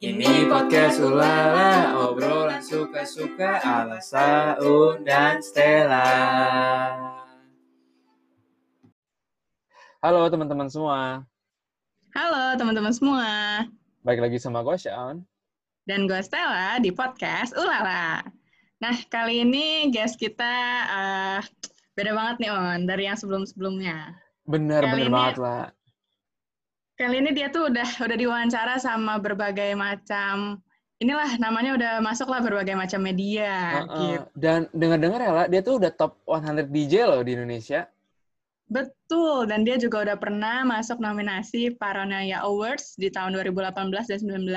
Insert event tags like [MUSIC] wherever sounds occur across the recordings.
Ini podcast Ulala, obrolan suka-suka ala Saun dan Stella. Halo teman-teman semua, Halo teman-teman semua, balik lagi sama gue Sean. dan gue Stella di podcast Ulala. Nah, kali ini guest kita eh, beda banget nih On, dari yang sebelum-sebelumnya. Bener, Kali bener ini- banget lah. Kali ini dia tuh udah udah diwawancara sama berbagai macam, inilah namanya udah masuk lah berbagai macam media. Heeh. gitu. Dan dengar-dengar ya lah, dia tuh udah top 100 DJ loh di Indonesia. Betul, dan dia juga udah pernah masuk nominasi Paranoia Awards di tahun 2018 dan 19.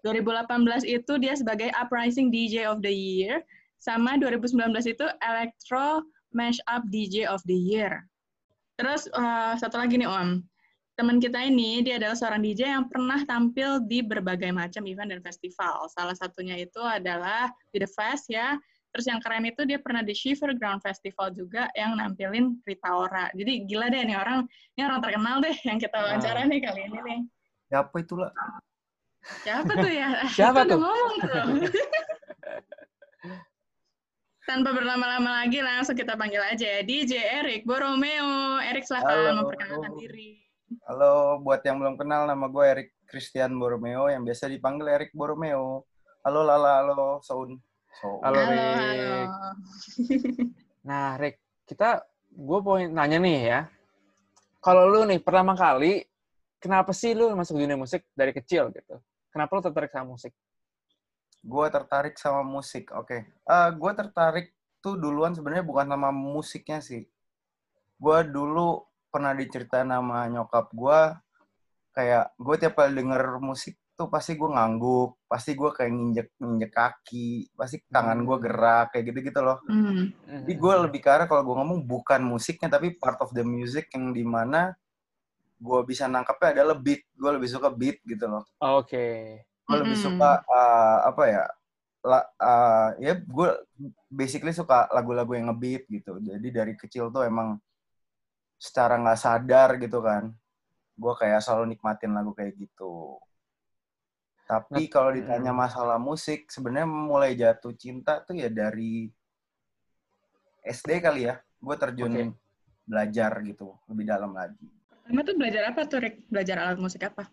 2018 itu dia sebagai Uprising DJ of the Year, sama 2019 itu Electro Mashup DJ of the Year. Terus eh, satu lagi nih Om, teman kita ini dia adalah seorang DJ yang pernah tampil di berbagai macam event dan festival. Salah satunya itu adalah di The Fest ya, Terus yang keren itu dia pernah di Shiver Ground Festival juga yang nampilin Rita Ora. Jadi gila deh nih orang, ini orang terkenal deh yang kita wawancara nih kali ini nih. Siapa itulah? Siapa tuh ya? [LAUGHS] Siapa tuh? ngomong tuh. [LAUGHS] Tanpa berlama-lama lagi langsung kita panggil aja ya, DJ Erik Borromeo. Erik silahkan memperkenalkan diri. Halo, buat yang belum kenal, nama gue Erik Christian Borromeo, yang biasa dipanggil Erik Borromeo. Halo Lala, halo Soun. So, Halo, halo. Rick. Nah, Rick, kita, gue poin nanya nih ya. Kalau lu nih, pertama kali, kenapa sih lu masuk dunia musik dari kecil gitu? Kenapa lu tertarik sama musik? gue tertarik sama musik. Oke, Eh, gue tertarik tuh duluan sebenarnya bukan sama musiknya sih. Gue dulu pernah diceritain sama nyokap gue, kayak gue tiap kali denger musik tuh pasti gue ngangguk, pasti gue kayak nginjek nginjek kaki, pasti tangan gue gerak kayak gitu-gitu loh. Hmm. Jadi gue lebih ke arah kalau gue ngomong bukan musiknya tapi part of the music yang di mana gue bisa nangkepnya adalah beat. Gue lebih suka beat gitu loh. Oke. Gue lebih Mm-mm. suka uh, apa ya? La, uh, ya gue basically suka lagu-lagu yang ngebeat gitu. Jadi dari kecil tuh emang secara nggak sadar gitu kan. Gue kayak selalu nikmatin lagu kayak gitu. Tapi kalau ditanya mm. masalah musik, sebenarnya mulai jatuh cinta tuh ya dari SD kali ya. Gue terjun Oke. belajar gitu, lebih dalam lagi. Kamu tuh belajar apa tuh, Rick? Belajar alat musik apa?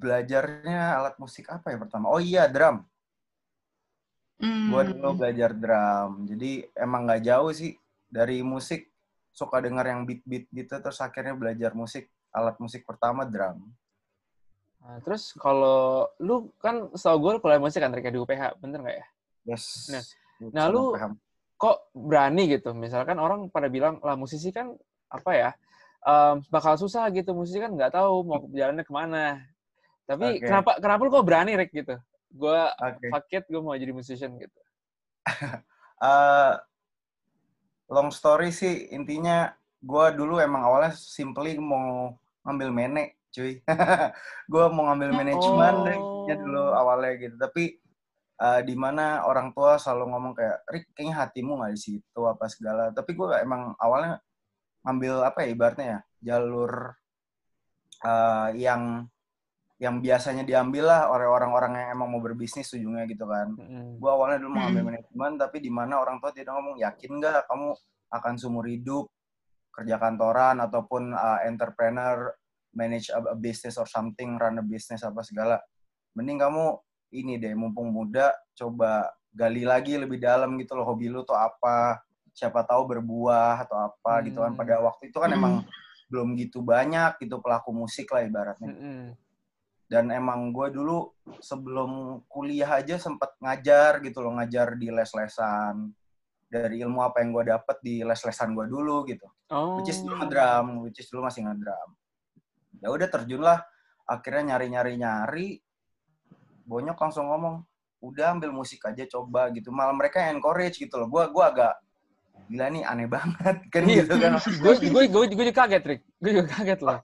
Belajarnya alat musik apa ya pertama? Oh iya, drum. Hmm. Gue dulu belajar drum. Jadi emang nggak jauh sih dari musik. Suka denger yang beat-beat gitu, terus akhirnya belajar musik. Alat musik pertama drum. Nah, terus kalau lu kan setahu gue kuliah musik kan Rick, di UPH, bener nggak ya? Yes. Nah, nah, lu- paham. kok berani gitu? Misalkan orang pada bilang lah musisi kan apa ya em, bakal susah gitu musisi kan nggak tahu mau jalannya ke mana. Tapi Oke. kenapa kenapa lu kok berani Rick gitu? Gue fuck it, gue mau jadi musician gitu. [LAUGHS] Eh, long story sih intinya gue dulu emang awalnya simply mau ngambil menek cuy. [LAUGHS] Gue mau ngambil manajemen Oh. Dulu awalnya gitu. Tapi eh, di mana orang tua selalu ngomong kayak Rick kayaknya hatimu nggak di situ apa segala. Tapi gue emang awalnya ngambil apa ya ibaratnya ya jalur eh, yang yang biasanya diambil lah oleh orang-orang yang emang mau berbisnis ujungnya gitu kan Mm-mm. gue awalnya dulu mau ngambil Hmm. manajemen tapi di mana orang tua tidak ngomong yakin nggak kamu akan seumur hidup kerja kantoran ataupun uh, entrepreneur manage a, a business or something run a business apa segala mending kamu ini deh mumpung muda coba gali lagi lebih dalam gitu loh hobi lu tuh apa siapa tahu berbuah atau apa gitu kan pada waktu itu kan Hmm. emang belum gitu banyak gitu pelaku musik lah ibaratnya Mm-mm. Dan emang gue dulu sebelum kuliah aja sempat ngajar gitu loh ngajar di les-lesan dari ilmu apa yang gue dapet di les-lesan gue dulu gitu Oh. which is dulu ngedrum which is dulu masih ngedrum ya udah terjun lah akhirnya nyari-nyari nyari bonyok langsung ngomong udah ambil musik aja coba gitu malah mereka encourage gitu loh gue gua agak gila nih aneh banget [LAUGHS] kan Iya. gitu kan [LAUGHS] gue gue gue gue juga kaget Rick. Gue juga kaget loh.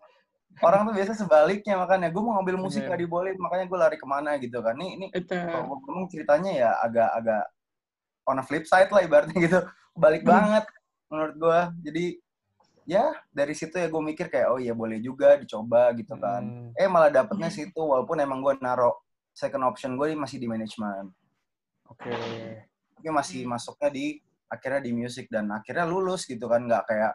Orang tuh biasa sebaliknya makanya gue mau ngambil musik Iya. gak dibolehin makanya gue lari ke mana gitu kan nih ini Itu. kalau ngomong ceritanya ya agak-agak on a flip side lah ibaratnya gitu balik Hmm. banget menurut gue jadi ya dari situ ya gue mikir kayak oh iya boleh juga dicoba gitu kan Hmm. eh malah dapetnya situ walaupun emang gue naro second option gue masih di manajemen Oke. tapi masih Hmm. masuknya di akhirnya di music dan akhirnya lulus gitu kan nggak kayak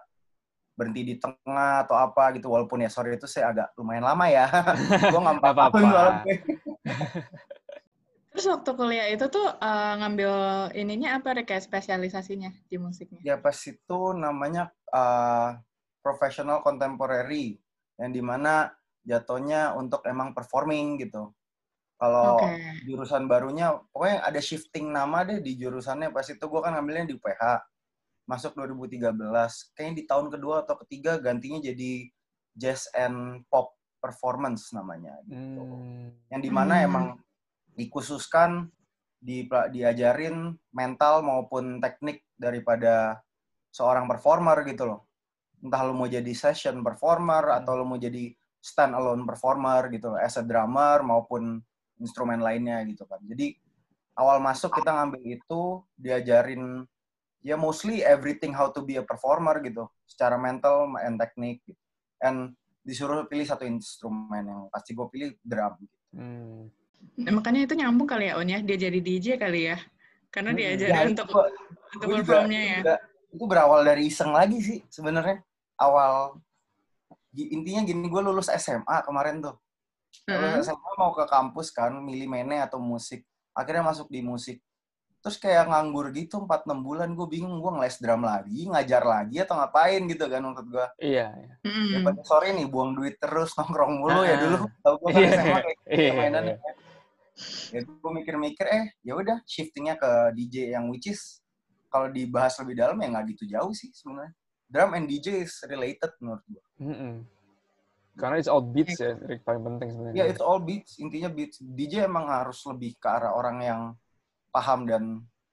berhenti di tengah atau apa gitu. Walaupun ya sorry itu saya agak lumayan lama ya. [LAUGHS] Gue nggak apa-apa. [LAUGHS] Terus waktu kuliah itu tuh eh, ngambil ininya apa Rick, kayak spesialisasinya di musiknya? ya pas itu namanya uh, professional contemporary. Yang di mana jatuhnya untuk emang performing gitu. Kalau Oke. jurusan barunya pokoknya ada shifting nama deh di jurusannya. Pas itu gue kan ngambilnya di UPH masuk 2013 kayaknya di tahun kedua atau ketiga gantinya jadi jazz and pop performance namanya gitu Hmm. yang di mana Hmm. emang dikhususkan di diajarin mental maupun teknik daripada seorang performer gitu loh entah lo mau jadi session performer Hmm. atau lo mau jadi stand alone performer gitu loh as a drummer maupun instrumen lainnya gitu kan jadi awal masuk kita ngambil itu diajarin ya mostly everything how to be a performer gitu secara mental and teknik gitu. and disuruh pilih satu instrumen yang pasti gue pilih drum gitu. Hmm. Nah, makanya itu nyambung kali ya On ya, dia jadi DJ kali ya. Karena Hmm, diajarin ya, untuk untuk Gua juga- performnya ya. juga- itu berawal dari iseng lagi sih sebenarnya awal intinya gini gue lulus SMA kemarin tuh lulus SMA mau ke kampus kan milih mene atau musik akhirnya masuk di musik terus kayak nganggur gitu 4-6 bulan gue bingung gue ngeles drum lagi ngajar lagi atau ngapain gitu kan menurut gue Iya. iya. Sore nih buang duit terus nongkrong mulu ya dulu tau gue kan Iya, SMA kayak gitu iya, mainannya iya. ya gue mikir-mikir eh ya udah shiftingnya ke DJ yang which is kalau dibahas lebih dalam ya nggak gitu jauh sih sebenarnya drum and DJ is related menurut gue. Karena it's all beats ya, Rick, paling penting sebenarnya. ya it's all beats intinya beats DJ emang harus lebih ke arah orang yang paham dan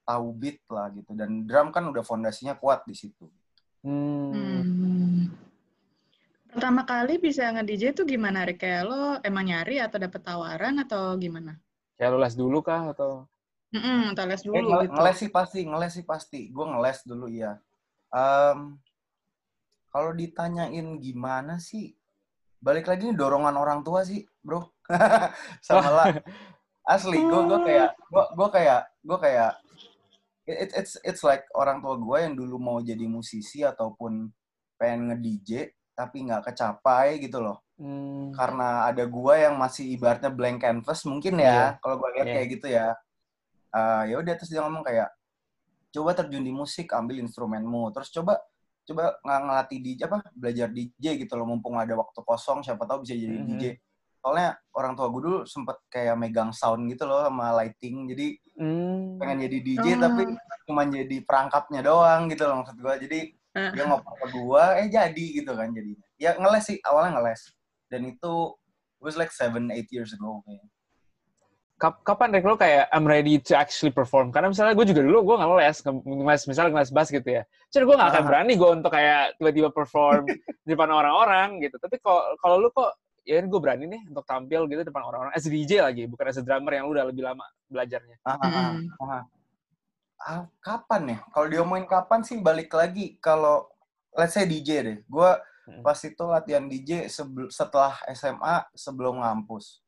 tahu beat lah gitu dan drum kan udah fondasinya kuat di situ Hmm. Hmm. Pertama kali bisa nge-DJ tuh gimana Rick? Kayak lo emang nyari atau dapet tawaran atau gimana? Kayak lu les dulu kah atau? Mm-mm, atau les Eh, dulu ngel- gitu. ngeles sih pasti ngeles sih pasti gue ngeles dulu ya Em, kalau ditanyain gimana sih balik lagi nih dorongan orang tua sih bro [LAUGHS] sama lah [LAUGHS] asli gue gue kayak gue gue kayak gue kayak it, it's it's like orang tua gue yang dulu mau jadi musisi ataupun pengen nge DJ tapi nggak kecapai gitu loh Hmm. karena ada gua yang masih ibaratnya blank canvas mungkin ya Iya. kalau gua lihat Iya. kayak gitu ya Eh, ya udah terus dia ngomong kayak coba terjun di musik ambil instrumenmu terus coba coba ngelatih DJ apa belajar DJ gitu loh mumpung ada waktu kosong siapa tahu bisa jadi Mhm. DJ soalnya orang tua gue dulu sempet kayak megang sound gitu loh sama lighting jadi Hmm. pengen jadi DJ Oh. tapi cuma jadi perangkapnya doang gitu loh maksud gua jadi Eh. dia ngoper ke gua eh jadi gitu kan jadinya ya ngeles sih awalnya ngeles dan itu was like seven eight years ago kayaknya. Kap- kapan Rick lo kayak I'm ready to actually perform? Karena misalnya gue juga dulu gue nggak les, nge- ngeles misalnya ngeles bass gitu ya. Jadi gue nggak akan Ah. berani gue untuk kayak tiba-tiba perform [LAUGHS] di depan orang-orang gitu. Tapi kalau kalau lu kok ya gue berani nih untuk tampil gitu depan orang-orang as DJ lagi, bukan as a drummer yang lu udah lebih lama belajarnya. Ah, ah, ah, Mm. ah. Ah, kapan ya kalau diomongin kapan sih balik lagi kalau let's say DJ deh gua Hmm. pas itu latihan DJ setelah SMA sebelum ngampus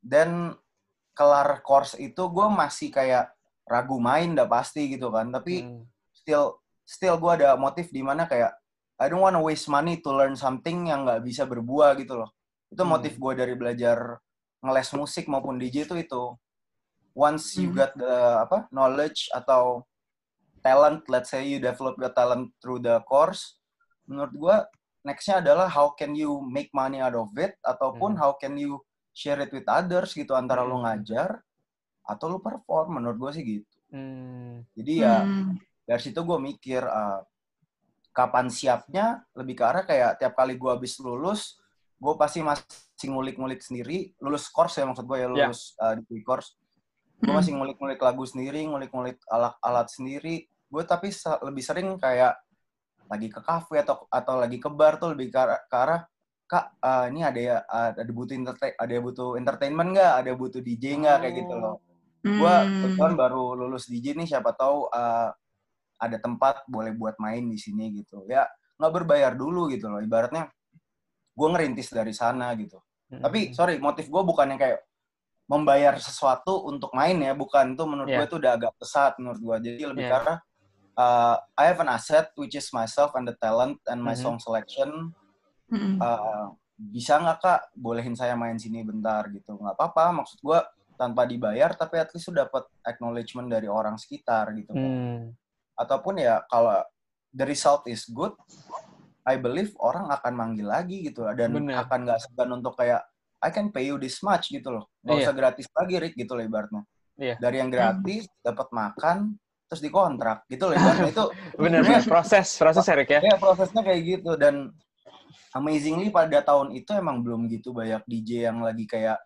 dan kelar course itu gue masih kayak ragu main udah pasti gitu kan tapi Hmm. still still gue ada motif di mana kayak I don't wanna waste money to learn something yang nggak bisa berbuah gitu loh. Itu Hmm. motif gue dari belajar ngeles musik maupun DJ itu itu. Once you Hmm. got the apa knowledge atau talent, let's say you develop the talent through the course, menurut gue nextnya adalah how can you make money out of it ataupun Hmm. how can you share it with others gitu antara lu Hmm. ngajar atau lu perform menurut gue sih gitu. Hmm. Jadi ya Hmm. dari situ gue mikir uh, kapan siapnya lebih ke arah kayak tiap kali gue habis lulus gue pasti masih ngulik-ngulik sendiri. Lulus course ya maksud gue ya Ya. lulus uh, di course. Gue Hmm. masih ngulik-ngulik lagu sendiri ngulik-ngulik alat-alat sendiri. Gue tapi se- lebih sering kayak lagi ke kafe atau atau lagi ke bar tuh lebih ke arah, ke arah, kak uh, ini ada ya uh, ada butuh entertain ada butuh entertainment nggak? Ada butuh DJ nggak? Kayak gitu loh. Gue Hmm. kebetulan baru lulus DJ nih siapa tahu uh, ada tempat boleh buat main di sini gitu ya nggak berbayar dulu gitu loh ibaratnya gue ngerintis dari sana gitu Mm-mm. tapi sorry motif gue bukan yang kayak membayar sesuatu untuk main ya bukan itu menurut Iya. gue itu udah agak pesat menurut gue jadi lebih Iya. karena uh, I have an asset which is myself and the talent and my Mhm. song selection Mm-mm. uh, bisa nggak kak bolehin saya main sini bentar gitu nggak apa-apa maksud gue tanpa dibayar tapi at least lu dapat acknowledgement dari orang sekitar gitu kan. Hmm. ataupun ya kalau the result is good I believe orang akan manggil lagi gitu dan Bener. akan nggak segan untuk kayak I can pay you this much gitu loh nggak Iya. usah gratis lagi Rick gitu loh ibaratnya Iya. dari yang gratis dapat makan terus dikontrak gitu loh ibaratnya itu [LAUGHS] Bener, bener. Proses, proses Erik ya. ya prosesnya kayak gitu dan amazingly pada tahun itu emang belum gitu banyak DJ yang lagi kayak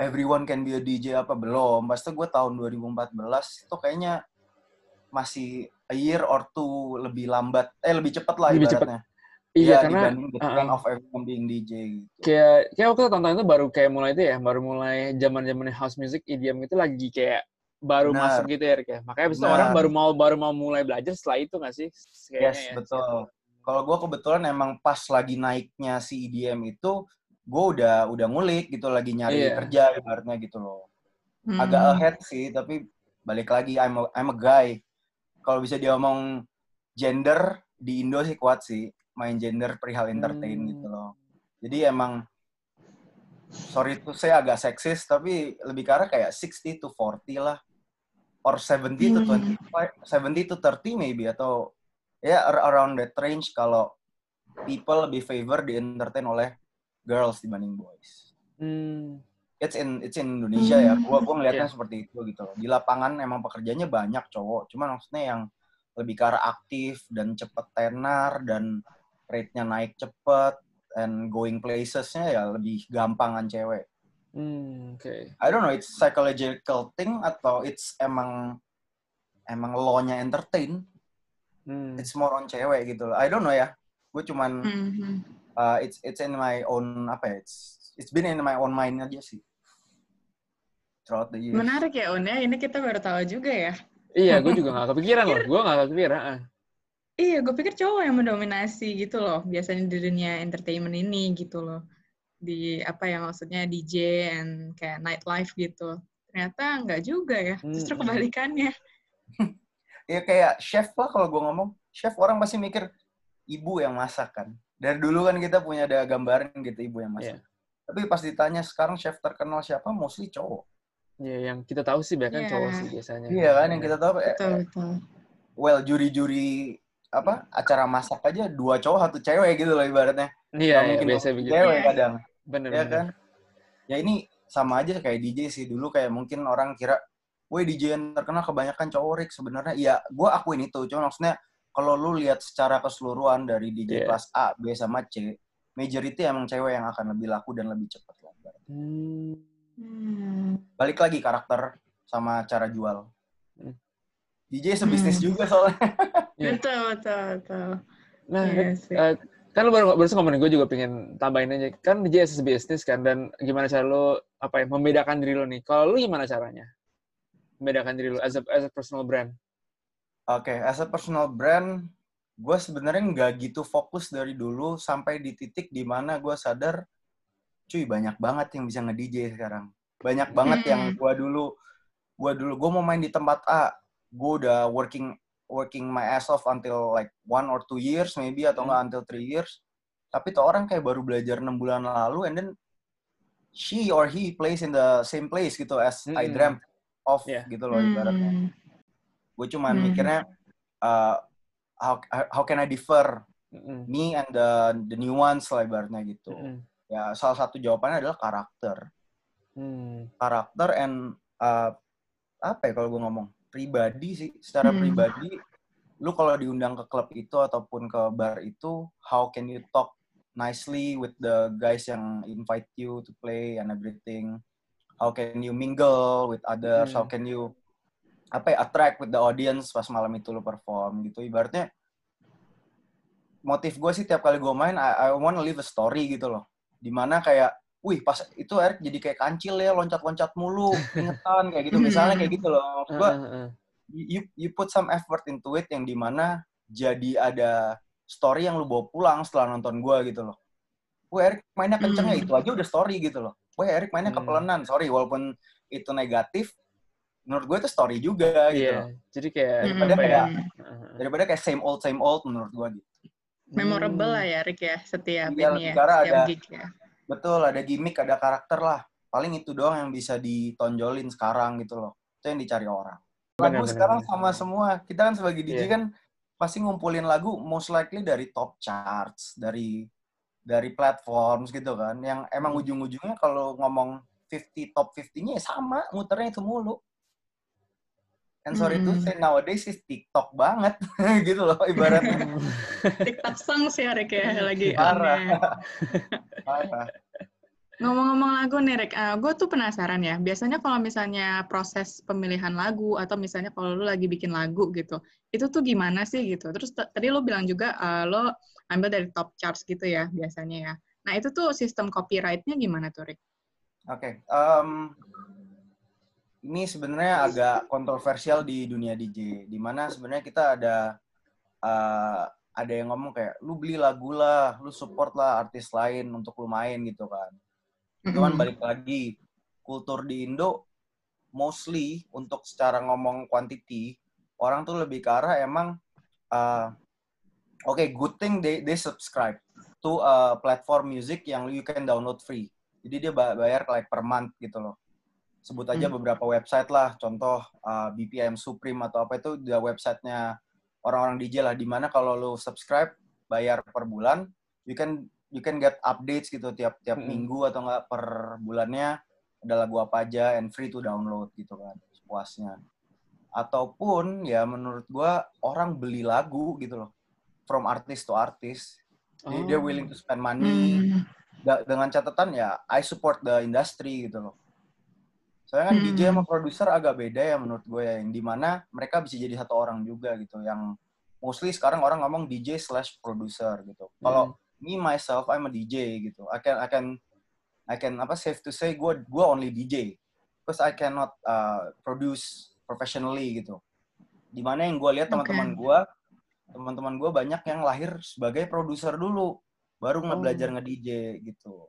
everyone can be a DJ apa belum pas itu gue tahun 2014 itu kayaknya masih a year or two lebih lambat eh lebih cepet lah Lebih cepet. ibaratnya Iya, Iya, karena dibanding the trend uh-uh. of everyone being DJ gitu. kayak kayak waktu tahun-tahun itu baru kayak mulai itu ya, baru mulai zaman-zamannya house music, EDM itu lagi kayak baru Benar. masuk gitu ya, ya. Makanya Benar. orang baru mau baru mau mulai belajar setelah itu nggak sih? Kayaknya Yes, ya. betul. Kalau gue kebetulan emang pas lagi naiknya si EDM itu, gue udah udah ngulik gitu, lagi nyari Iya. kerja ibaratnya gitu loh. Hmm. agak ahead sih tapi balik lagi I'm a, I'm a guy kalau bisa diomong gender di Indo sih kuat sih main gender perihal entertain Hmm. gitu loh jadi emang sorry tuh saya agak seksis tapi lebih ke arah kayak 60 to 40 lah or 70 to Hmm. 25 70 to 30 maybe atau ya ar- around that range kalau people lebih favor di entertain oleh girls dibanding boys Hmm. It's in it's in Indonesia ya. Hmm. Gua gua ngelihatnya Iya. seperti itu gitu. loh. Di lapangan emang pekerjaannya banyak cowok, cuman maksudnya yang lebih ke arah aktif dan cepet tenar dan rate-nya naik cepet and going places-nya ya lebih gampangan cewek. Hmm, oke. I don't know, it's psychological thing atau it's emang emang law-nya entertain, Hmm. it's more on cewek gitu loh. I don't know ya. Gue cuman Mhm. uh, it's it's in my own apa ya? It's it's been in my own mind aja sih. Throughout the years. Menarik ya Un ya, ini kita baru tahu juga ya. Iya, gue juga [LAUGHS] gak kepikiran loh. Gue gak kepikiran. ah. Iya, gue pikir cowok yang mendominasi gitu loh, biasanya di dunia entertainment ini gitu loh. Di apa ya maksudnya DJ and kayak nightlife gitu. Ternyata nggak juga ya, justru Hmm. kebalikannya. ya kayak chef lah kalau gue ngomong chef orang pasti mikir ibu yang masak kan dari dulu kan kita punya ada gambaran gitu ibu yang masak Iya. tapi pas ditanya sekarang chef terkenal siapa mostly cowok Iya, yang kita tahu sih banyak kan Iya. cowok sih biasanya. iya kan yang kita tahu eh, Betul, betul. well juri-juri apa acara masak aja dua cowok satu cewek gitu loh ibaratnya Iya, iya, mungkin biasa begitu. cewek Iya. kadang Bener, ya bener. kan ya ini sama aja kayak DJ sih dulu kayak mungkin orang kira woi DJ yang terkenal kebanyakan cowok Rick sebenarnya ya gue akuin itu cuma maksudnya kalau lu lihat secara keseluruhan dari DJ Iya. kelas A B sama C majority emang cewek yang akan lebih laku dan lebih cepat lah Hmm. Hmm. balik lagi karakter sama cara jual Hmm. DJ sebisnis Hmm. juga soalnya Iya. Betul, betul, betul. Nah, Rick, sih. eh, kan lu baru baru ngomongin gue juga pengen tambahin aja. Kan DJ as business kan dan gimana cara lu apa ya membedakan diri lu nih. Kalau lu gimana caranya? Membedakan diri lu as a, as a personal brand. Oke, as a personal brand, gue sebenarnya nggak gitu fokus dari dulu sampai di titik di mana gue sadar, cuy banyak banget yang bisa nge-DJ sekarang. Banyak banget yang Hmm. gue dulu, gue dulu, gue mau main di tempat A, gue udah working working my ass off until like one or two years maybe atau Hmm. nggak until three years. Tapi tuh orang kayak baru belajar enam bulan lalu, and then she or he plays in the same place gitu as I Hmm. dreamt of Yeah. gitu loh ibaratnya Hmm. gue cuman Hmm. mikirnya uh, how how can I differ Mm-mm. me and the the new ones lah ibaratnya gitu Mm-mm. Ya salah satu jawabannya adalah karakter. Hmm. karakter and uh, apa ya kalau gue ngomong? Pribadi sih. Secara Hmm. pribadi lu kalau diundang ke klub itu ataupun ke bar itu how can you talk nicely with the guys yang invite you to play and everything? How can you mingle with others? Hmm. how can you apa ya attract with the audience pas malam itu lu perform gitu. Ibaratnya motif gue sih tiap kali gue main I, I wanna live a story gitu loh di mana kayak wih pas itu Eric jadi kayak kancil ya loncat-loncat mulu ingetan kayak gitu misalnya kayak gitu loh maksud gue [LAUGHS] you you put some effort into it yang di mana jadi ada story yang lu bawa pulang setelah nonton gue gitu loh. Wah Erik mainnya kenceng ya Hmm. itu aja udah story gitu loh. Wah Erik mainnya Hmm. kepelenan, sorry walaupun itu negatif, menurut gue itu story juga gitu loh. Iya. Jadi kayak Daripada ya? kayak daripada kayak same old same old menurut gue gitu. Memorable Hmm. lah ya, Rick ya, setiap Iya, ini ya, karena setiap ada- gig ya. Betul, ada gimmick, ada karakter lah. Paling itu doang yang bisa ditonjolin sekarang gitu loh. Itu yang dicari orang. Lagu benar, sekarang benar. sama semua. Kita kan sebagai DJ Iya. kan pasti ngumpulin lagu most likely dari top charts, dari dari platforms gitu kan. Yang emang Hmm. ujung-ujungnya kalau ngomong 50 top 50-nya ya sama, muternya itu mulu. And sorry to Hmm. say nowadays is TikTok banget [LAUGHS] gitu loh ibaratnya. [LAUGHS] TikTok songs ya, Rick ya, [LAUGHS] lagi Parah. Ngomong-ngomong lagu nih, Rick, gue tuh penasaran ya. Biasanya kalau misalnya proses pemilihan lagu atau misalnya kalau lu lagi bikin lagu gitu, itu tuh gimana sih gitu? Terus tadi lu bilang juga eh, lo ambil dari top charts gitu ya biasanya ya. Nah itu tuh sistem copyright-nya gimana tuh, Rick? Oke, em, ini sebenarnya agak kontroversial di dunia DJ, di mana sebenarnya kita ada eh, ada yang ngomong kayak lu beli lagu lah, lu support lah artis lain untuk lu main gitu kan. Cuman Mm-mm. balik lagi, kultur di Indo mostly untuk secara ngomong quantity, orang tuh lebih ke arah emang eh, oke good thing they they subscribe to a platform music yang you can download free. Jadi dia ba- bayar like per month gitu loh. Sebut aja Hmm. beberapa website lah, contoh uh, BPM Supreme atau apa itu dia websitenya orang-orang DJ lah. Di mana kalau lu subscribe bayar per bulan, you can you can get updates gitu tiap tiap Mm-mm. minggu atau enggak per bulannya ada lagu apa aja and free to download gitu kan sepuasnya. Ataupun ya menurut gua orang beli lagu gitu loh from artist to artist. Jadi they're willing to spend money Hmm. Dengan catatan ya I support the industry gitu loh. Soalnya kan Hmm. DJ sama produser agak beda ya menurut gue ya, yang di mana mereka bisa jadi satu orang juga gitu. Yang mostly sekarang orang ngomong DJ slash producer gitu. Kalau me myself I'm a DJ gitu. I can I can I can apa safe to say gue gue only DJ because I cannot uh, produce professionally gitu. Di mana yang gue lihat teman-teman gue teman-teman gue banyak yang lahir sebagai produser dulu baru nggak Oh. belajar nge DJ gitu.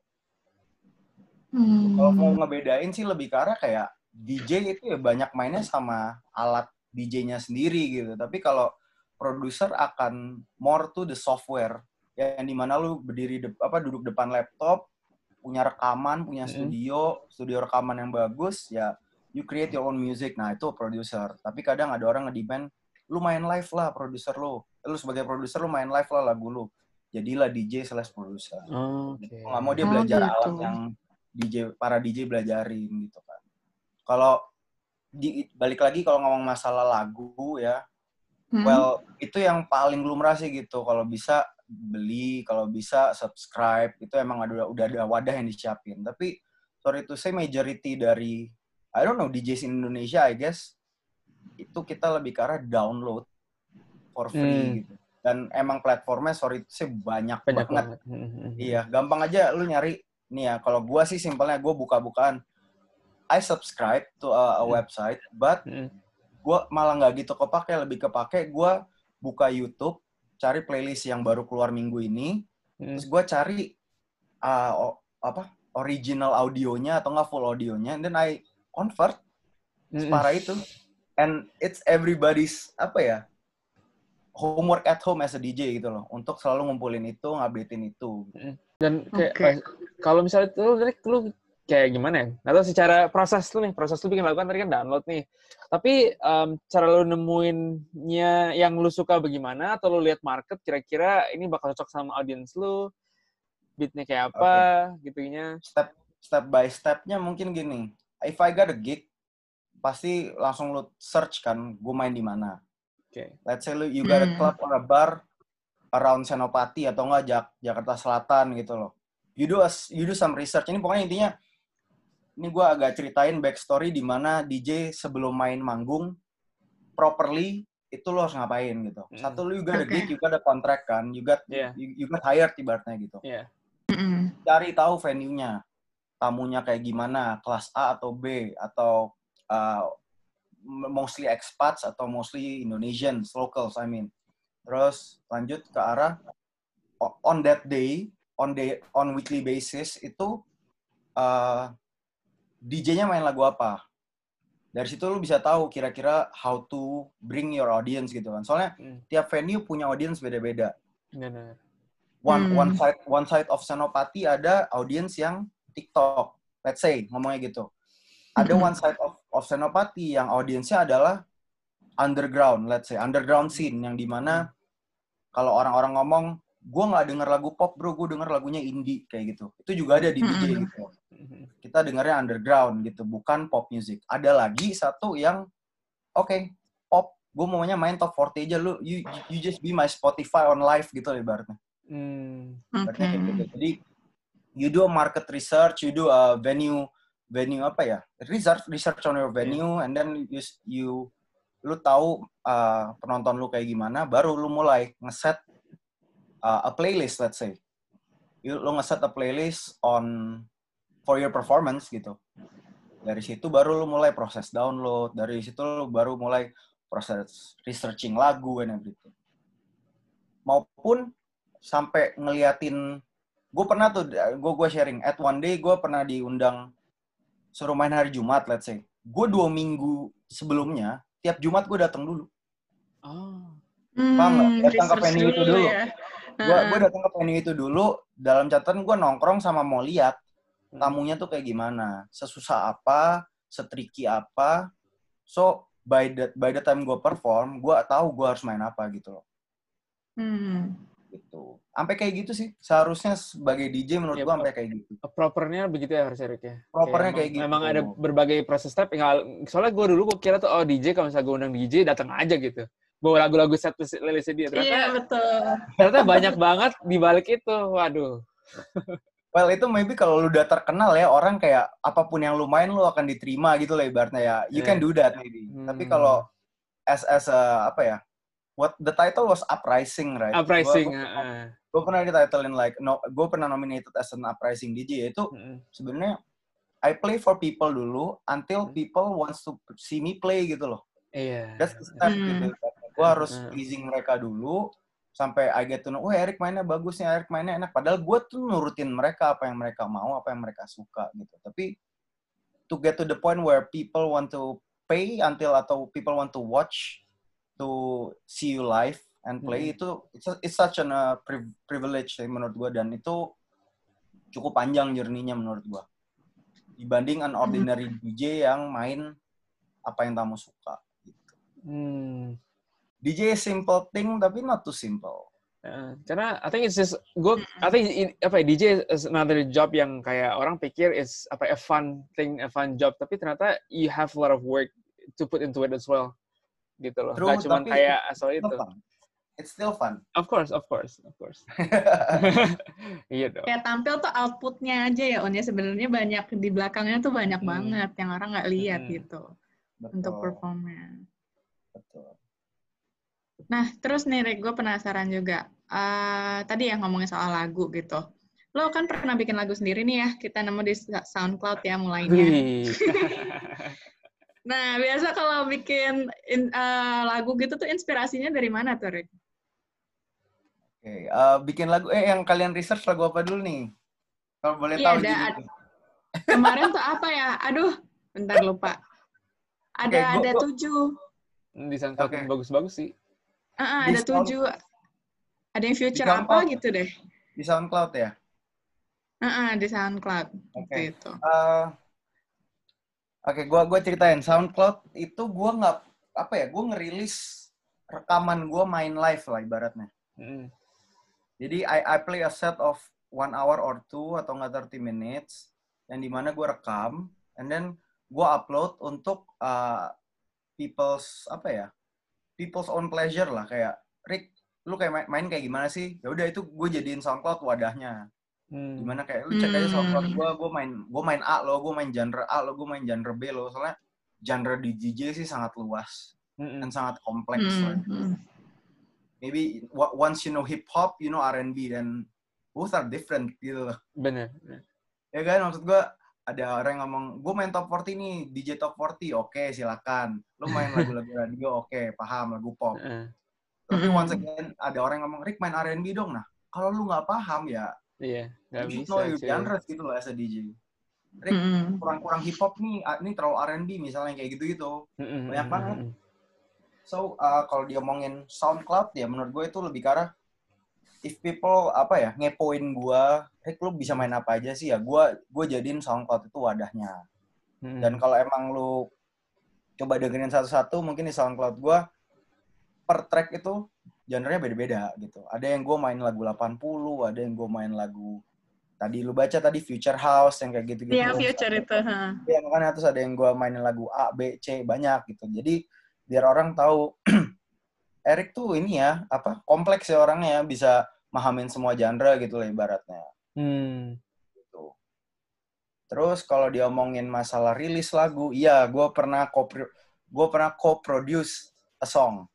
Hmm. Kalau mau ngebedain sih lebih ke arah kayak DJ itu ya banyak mainnya sama alat DJ-nya sendiri gitu. Tapi kalau produser akan more to the software yang di mana lu berdiri dep- apa duduk depan laptop, punya rekaman, punya Mm. studio, studio rekaman yang bagus, ya you create your own music. Nah itu produser. Tapi kadang ada orang ngedemand, lu main live lah produser lu. Lu sebagai produser lu main live lah lagu lu. Jadilah DJ slash produser Oh, Oke. nggak mau dia Oh, belajar gitu. alat yang DJ para DJ belajarin gitu kan. Kalau di balik lagi kalau ngomong masalah lagu ya, Hmm. well itu yang paling lumrah sih gitu. Kalau bisa beli, kalau bisa subscribe itu emang ada udah ada wadah yang disiapin. Tapi sorry to say majority dari I don't know DJs in Indonesia I guess itu kita lebih ke arah download for free Hmm. gitu. Dan emang platformnya sorry to say banyak, Banyak banget banget. Hmm, Iya, gampang aja lu nyari nih ya. Kalau gua sih simpelnya gua buka-bukaan. I subscribe to a, a Hmm. website, but Hmm. gua malah nggak gitu kepake, lebih kepake gua buka YouTube, cari playlist yang baru keluar minggu ini, Hmm. terus gua cari uh, o- apa original audionya atau nggak full audionya, and then I convert Hmm. separah itu, and it's everybody's apa ya homework at home as a DJ gitu loh, untuk selalu ngumpulin itu, ngupdatein itu. Dan kayak eh, kalau misalnya lu dari lu kayak gimana ya? Atau secara proses lu nih, proses lu bikin lagu kan tadi kan download nih. Tapi em, cara lu nemuinnya yang lu suka bagaimana atau lu lihat market kira-kira ini bakal cocok sama audience lu, beatnya kayak apa, gitunya. step step by stepnya mungkin gini. If I got a gig, pasti langsung lu search kan, gue main di mana. Oke. Let's say lu you got a Hmm. club or a bar around Senopati atau enggak Jak Jakarta Selatan gitu loh. You do a, you do some research. Ini pokoknya intinya ini gue agak ceritain backstory di mana DJ sebelum main manggung properly itu lo harus ngapain gitu. Hmm. Satu lu you got a Oke. gig, you got a contract kan, you got Iya. you, you got hired ibaratnya gitu Mm-mm. cari tahu venue-nya. Tamunya kayak gimana, kelas A atau B, atau uh, mostly expats atau mostly Indonesians, locals, I mean. Terus lanjut ke arah on that day, on day on weekly basis itu uh, DJ-nya main lagu apa. Dari situ lu bisa tahu kira-kira how to bring your audience gitu kan. Soalnya Hmm. tiap venue punya audience beda-beda. Benar. One Hmm. one side one side of Senopati ada audience yang TikTok. Let's say ngomongnya gitu. Ada Mhm. one side of, of Senopati yang audiensnya adalah underground, let's say underground scene yang di mana kalau orang-orang ngomong, gue nggak denger lagu pop bro, gue denger lagunya indie kayak gitu. Itu juga ada di DJ Mhm. gitu. Kita dengernya underground gitu, bukan pop music. Ada lagi satu yang oke pop, gue maunya main top 40 aja lu, you, you just be my Spotify on live gitu ibaratnya. Hmm. Ibaratnya kayak gitu. Jadi you do a market research, you do a venue venue apa ya? Research research on your venue and then you you lu tahu uh, penonton lu kayak gimana, baru lu mulai ngeset uh, a playlist let's say. You, lu ngeset a playlist on for your performance gitu. Dari situ baru lu mulai proses download, dari situ lu baru mulai proses researching lagu and everything. Maupun sampai ngeliatin gue pernah tuh gue gue sharing at one day gue pernah diundang suruh main hari Jumat let's say gue dua minggu sebelumnya tiap Jumat gue datang dulu Oh. Paham nggak? Hmm, Datang ke venue itu dulu. ya. gue gue datang ke venue itu dulu dalam catatan gue nongkrong sama mau lihat tamunya tuh kayak gimana sesusah apa setriki apa so by the by the time gue perform gue tahu gue harus main apa gitu loh Hmm. gitu sampai kayak gitu sih seharusnya sebagai DJ menurut Iya, gue sampai kayak gitu Propernya begitu ya harusnya Rick ya. Propernya Kayak kayak emang- gitu. Memang ada berbagai proses step. Nggak- soalnya gue dulu gue kira tuh oh DJ kalau misalnya gue undang DJ datang aja gitu. Bawa lagu-lagu set list listnya dia. Ternyata, Iya betul. ternyata banyak banget di balik itu. Waduh. Well itu maybe kalau lu udah terkenal ya orang kayak apa pun yang lu main lu akan diterima gitu lah ibaratnya ya. You Yeah. can do that maybe. Hmm. Tapi kalau as as a apa ya? What the title was uprising right? Uprising. Gue heeh. pernah dititlein like no, gue pernah nominated as an uprising DJ yaitu Heeh. sebenarnya I play for people dulu until people wants to see me play gitu loh. Iya. That's the step Hmm. gitu. Gue harus pleasing mereka dulu sampai I get to know, oh Erik mainnya bagus nih, Erik mainnya enak. Padahal gue tuh nurutin mereka apa yang mereka mau, apa yang mereka suka gitu. Tapi to get to the point where people want to pay until atau people want to watch to see you live and play Hmm. itu it's, it's such an uh, priv- privilege sih menurut gue dan itu cukup panjang journey-nya menurut gue dibanding an ordinary DJ yang main apa yang tamu suka. Hmm. DJ simple thing tapi not too simple. Uh, karena I think it's just gue I think in- apa ya, DJ is another job yang kayak orang pikir is apa a fun thing a fun job tapi ternyata you have a lot of work to put into it as well gitu loh True, gak cuma kayak asal itu fun. It's still fun. of course of course of course [LAUGHS] iya dong Kayak tampil tuh outputnya aja ya On ya sebenarnya banyak di belakangnya tuh banyak Hmm. banget yang orang nggak lihat Hmm. gitu Betul. untuk performnya. Betul. Nah, terus nih Rick, gue penasaran juga. Eh, tadi yang ngomongin soal lagu gitu. Lo kan pernah bikin lagu sendiri nih ya, kita nemu di SoundCloud ya mulainya. [LAUGHS] Nah, biasa kalau bikin in- eh, lagu gitu tuh inspirasinya dari mana tuh, Rick? Oke, eh, bikin lagu eh yang kalian research lagu apa dulu nih? Kalau boleh Iya, tahu ada- judulnya. Kemarin tuh apa ya? Aduh, bentar lupa. Ada gua- ada gua- tujuh. di SoundCloud Oke. bagus-bagus sih Ah, Di ada Sound- tujuh. Ada yang future Di apa gitu deh. Di SoundCloud ya. Ah, ah, di SoundCloud. Oke. Gitu. Eh, Oke, gua gua ceritain SoundCloud itu gua nggak apa ya, gua ngerilis rekaman gua main live lah ibaratnya. Mm. Jadi I, I play a set of one hour or two atau nggak 30 minutes yang di mana gue rekam and then gue upload untuk uh, people's apa ya people's own pleasure lah kayak Rick lu kayak main, main kayak gimana sih ya udah itu gue jadiin SoundCloud wadahnya Hmm. gimana kayak lu cek aja Hmm. SoundCloud gue gue main gue main A lo gue main genre A lo gue main genre B lo soalnya genre di DJ sih sangat luas Mm-mm. dan sangat kompleks Hmm, hmm. maybe once you know hip hop you know R&B dan both are different gitu loh bener ya kan maksud gue ada orang yang ngomong gue main top 40 nih DJ top 40 oke silakan lu main [LAUGHS] lagu-lagu radio oke paham lagu pop Heeh. Tapi Mm-mm. once again ada orang yang ngomong Rick main R&B dong. Nah kalau lu nggak paham ya, Iya, nggak bisa know your sih. genres gitu loh as a DJ. Rick Mm-mm. kurang-kurang hip hop nih, ah, ini terlalu R&B misalnya kayak gitu-gitu. Banyak banget. So uh, kalau dia ngomongin SoundCloud ya menurut gue itu lebih ke arah if people apa ya ngepoin gue, Rick lu bisa main apa aja sih ya? Gue gue jadiin SoundCloud itu wadahnya. Mm-mm. Dan kalau emang lu coba dengerin satu-satu, mungkin di SoundCloud gue per track itu genre-nya beda-beda gitu. Ada yang gue main lagu 80, ada yang gue main lagu tadi lu baca tadi Future House yang kayak gitu-gitu. Iya, future itu. ha. Iya makanya terus ada yang gue mainin lagu A, B, C banyak gitu. Jadi biar orang tahu [CLEARS THROAT] Erik tuh ini ya apa kompleks ya orangnya bisa mahamin semua genre gitu lah ibaratnya. Hmm. gitu. Terus kalau diomongin masalah rilis lagu, iya gue pernah co gue pernah co-produce a song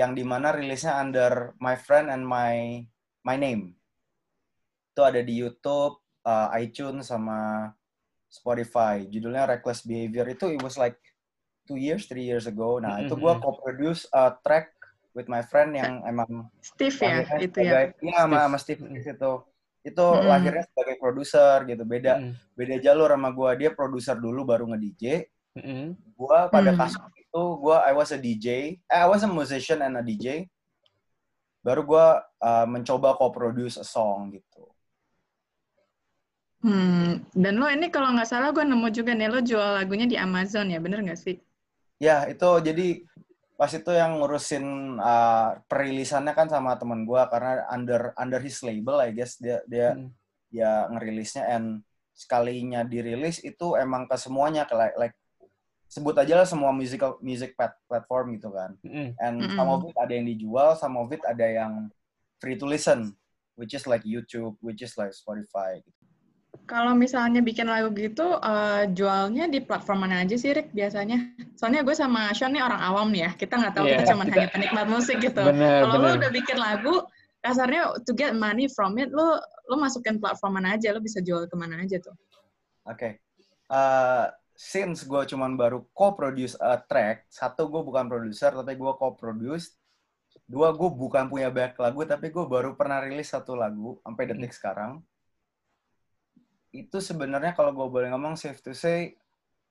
yang di mana rilisnya under my friend and my my name. Itu ada di YouTube, uh, iTunes sama Spotify. Judulnya Reckless Behavior. Itu it was like two years, three years ago. Nah itu gue Mhm. co-produce a track with my friend yang emang Steve ya, itu ya. Iya, sama, Steve. sama Steve Mm. itu. Itu Mm-mm. lahirnya sebagai produser gitu. Beda Mm-mm. beda jalur sama gua. Dia produser dulu baru nge-DJ. Mm-mm. Gua pada Hmm. kasus itu gua I was a DJ. Eh, I was a musician and a DJ. Baru gua uh, mencoba co-produce a song gitu. Hmm, dan lo ini kalau nggak salah gue nemu juga nih lo jual lagunya di Amazon ya, bener nggak sih? Ya, itu jadi pas itu yang ngurusin uh, perilisannya kan sama teman gua karena under under his label I guess dia dia Mm. dia ngerilisnya and sekalinya dirilis itu emang ke semuanya ke like, like sebut aja lah semua musical music plat- platform gitu kan Mm-mm. and Mm-mm. some of it ada yang dijual some of it ada yang free to listen which is like YouTube which is like Spotify gitu. Kalau misalnya bikin lagu gitu, eh, jualnya di platform mana aja sih, Rick, biasanya? Soalnya gue sama Sean nih orang awam nih ya, kita nggak tahu, Iya, kita cuma kita- hanya penikmat musik gitu. Kalau lo udah bikin lagu, kasarnya to get money from it, lo lo masukin platform mana aja, lo bisa jual ke mana aja tuh. Oke. Uh, since gue cuman baru co-produce a track, satu gue bukan produser tapi gue co-produce. Dua gue bukan punya banyak lagu tapi gue baru pernah rilis satu lagu sampai detik sekarang. Itu sebenarnya kalau gue boleh ngomong safe to say,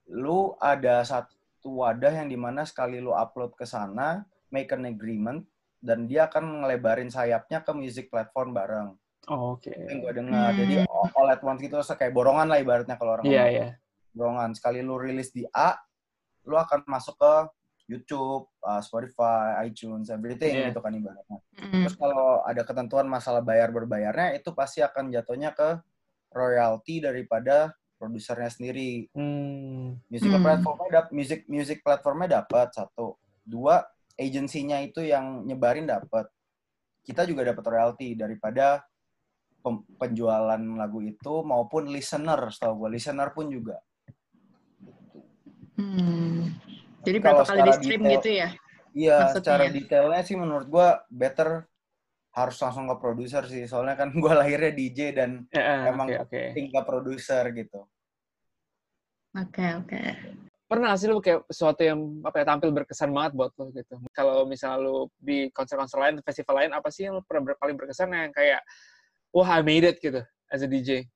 lu ada satu wadah yang di mana sekali lu upload ke sana, make an agreement, dan dia akan ngelebarin sayapnya ke music platform bareng Oh, Oke. yang gue dengar. Hmm. Jadi all at once gitu, kayak borongan lah ibaratnya kalau orang Iya, ngomong. iya. Borongan. Sekali lu rilis di A, lu akan masuk ke YouTube, uh, Spotify, iTunes, everything Iya. gitu kan ibaratnya. Mm. Terus kalau ada ketentuan masalah bayar berbayarnya, itu pasti akan jatuhnya ke royalti daripada produsernya sendiri. Hmm. Music Hmm. platformnya dap music music platformnya dapat satu, dua agensinya itu yang nyebarin dapat. Kita juga dapat royalti daripada penjualan lagu itu maupun listener, setahu gue listener pun juga. Hmm. Jadi Kalau berapa kali di stream detail- gitu ya? Iya, Maksudnya? secara detailnya sih menurut gue better harus langsung ke produser sih, soalnya kan gue lahirnya DJ dan Ya, Emang oke, oke. tingkat produser gitu. Oke, oke. Pernah nggak sih lu kayak sesuatu yang apa ya tampil berkesan banget buat lu gitu. Kalau misalnya lu di konser-konser lain, festival lain, apa sih yang lu pernah ber- paling berkesan yang kayak wah I made it gitu as a DJ?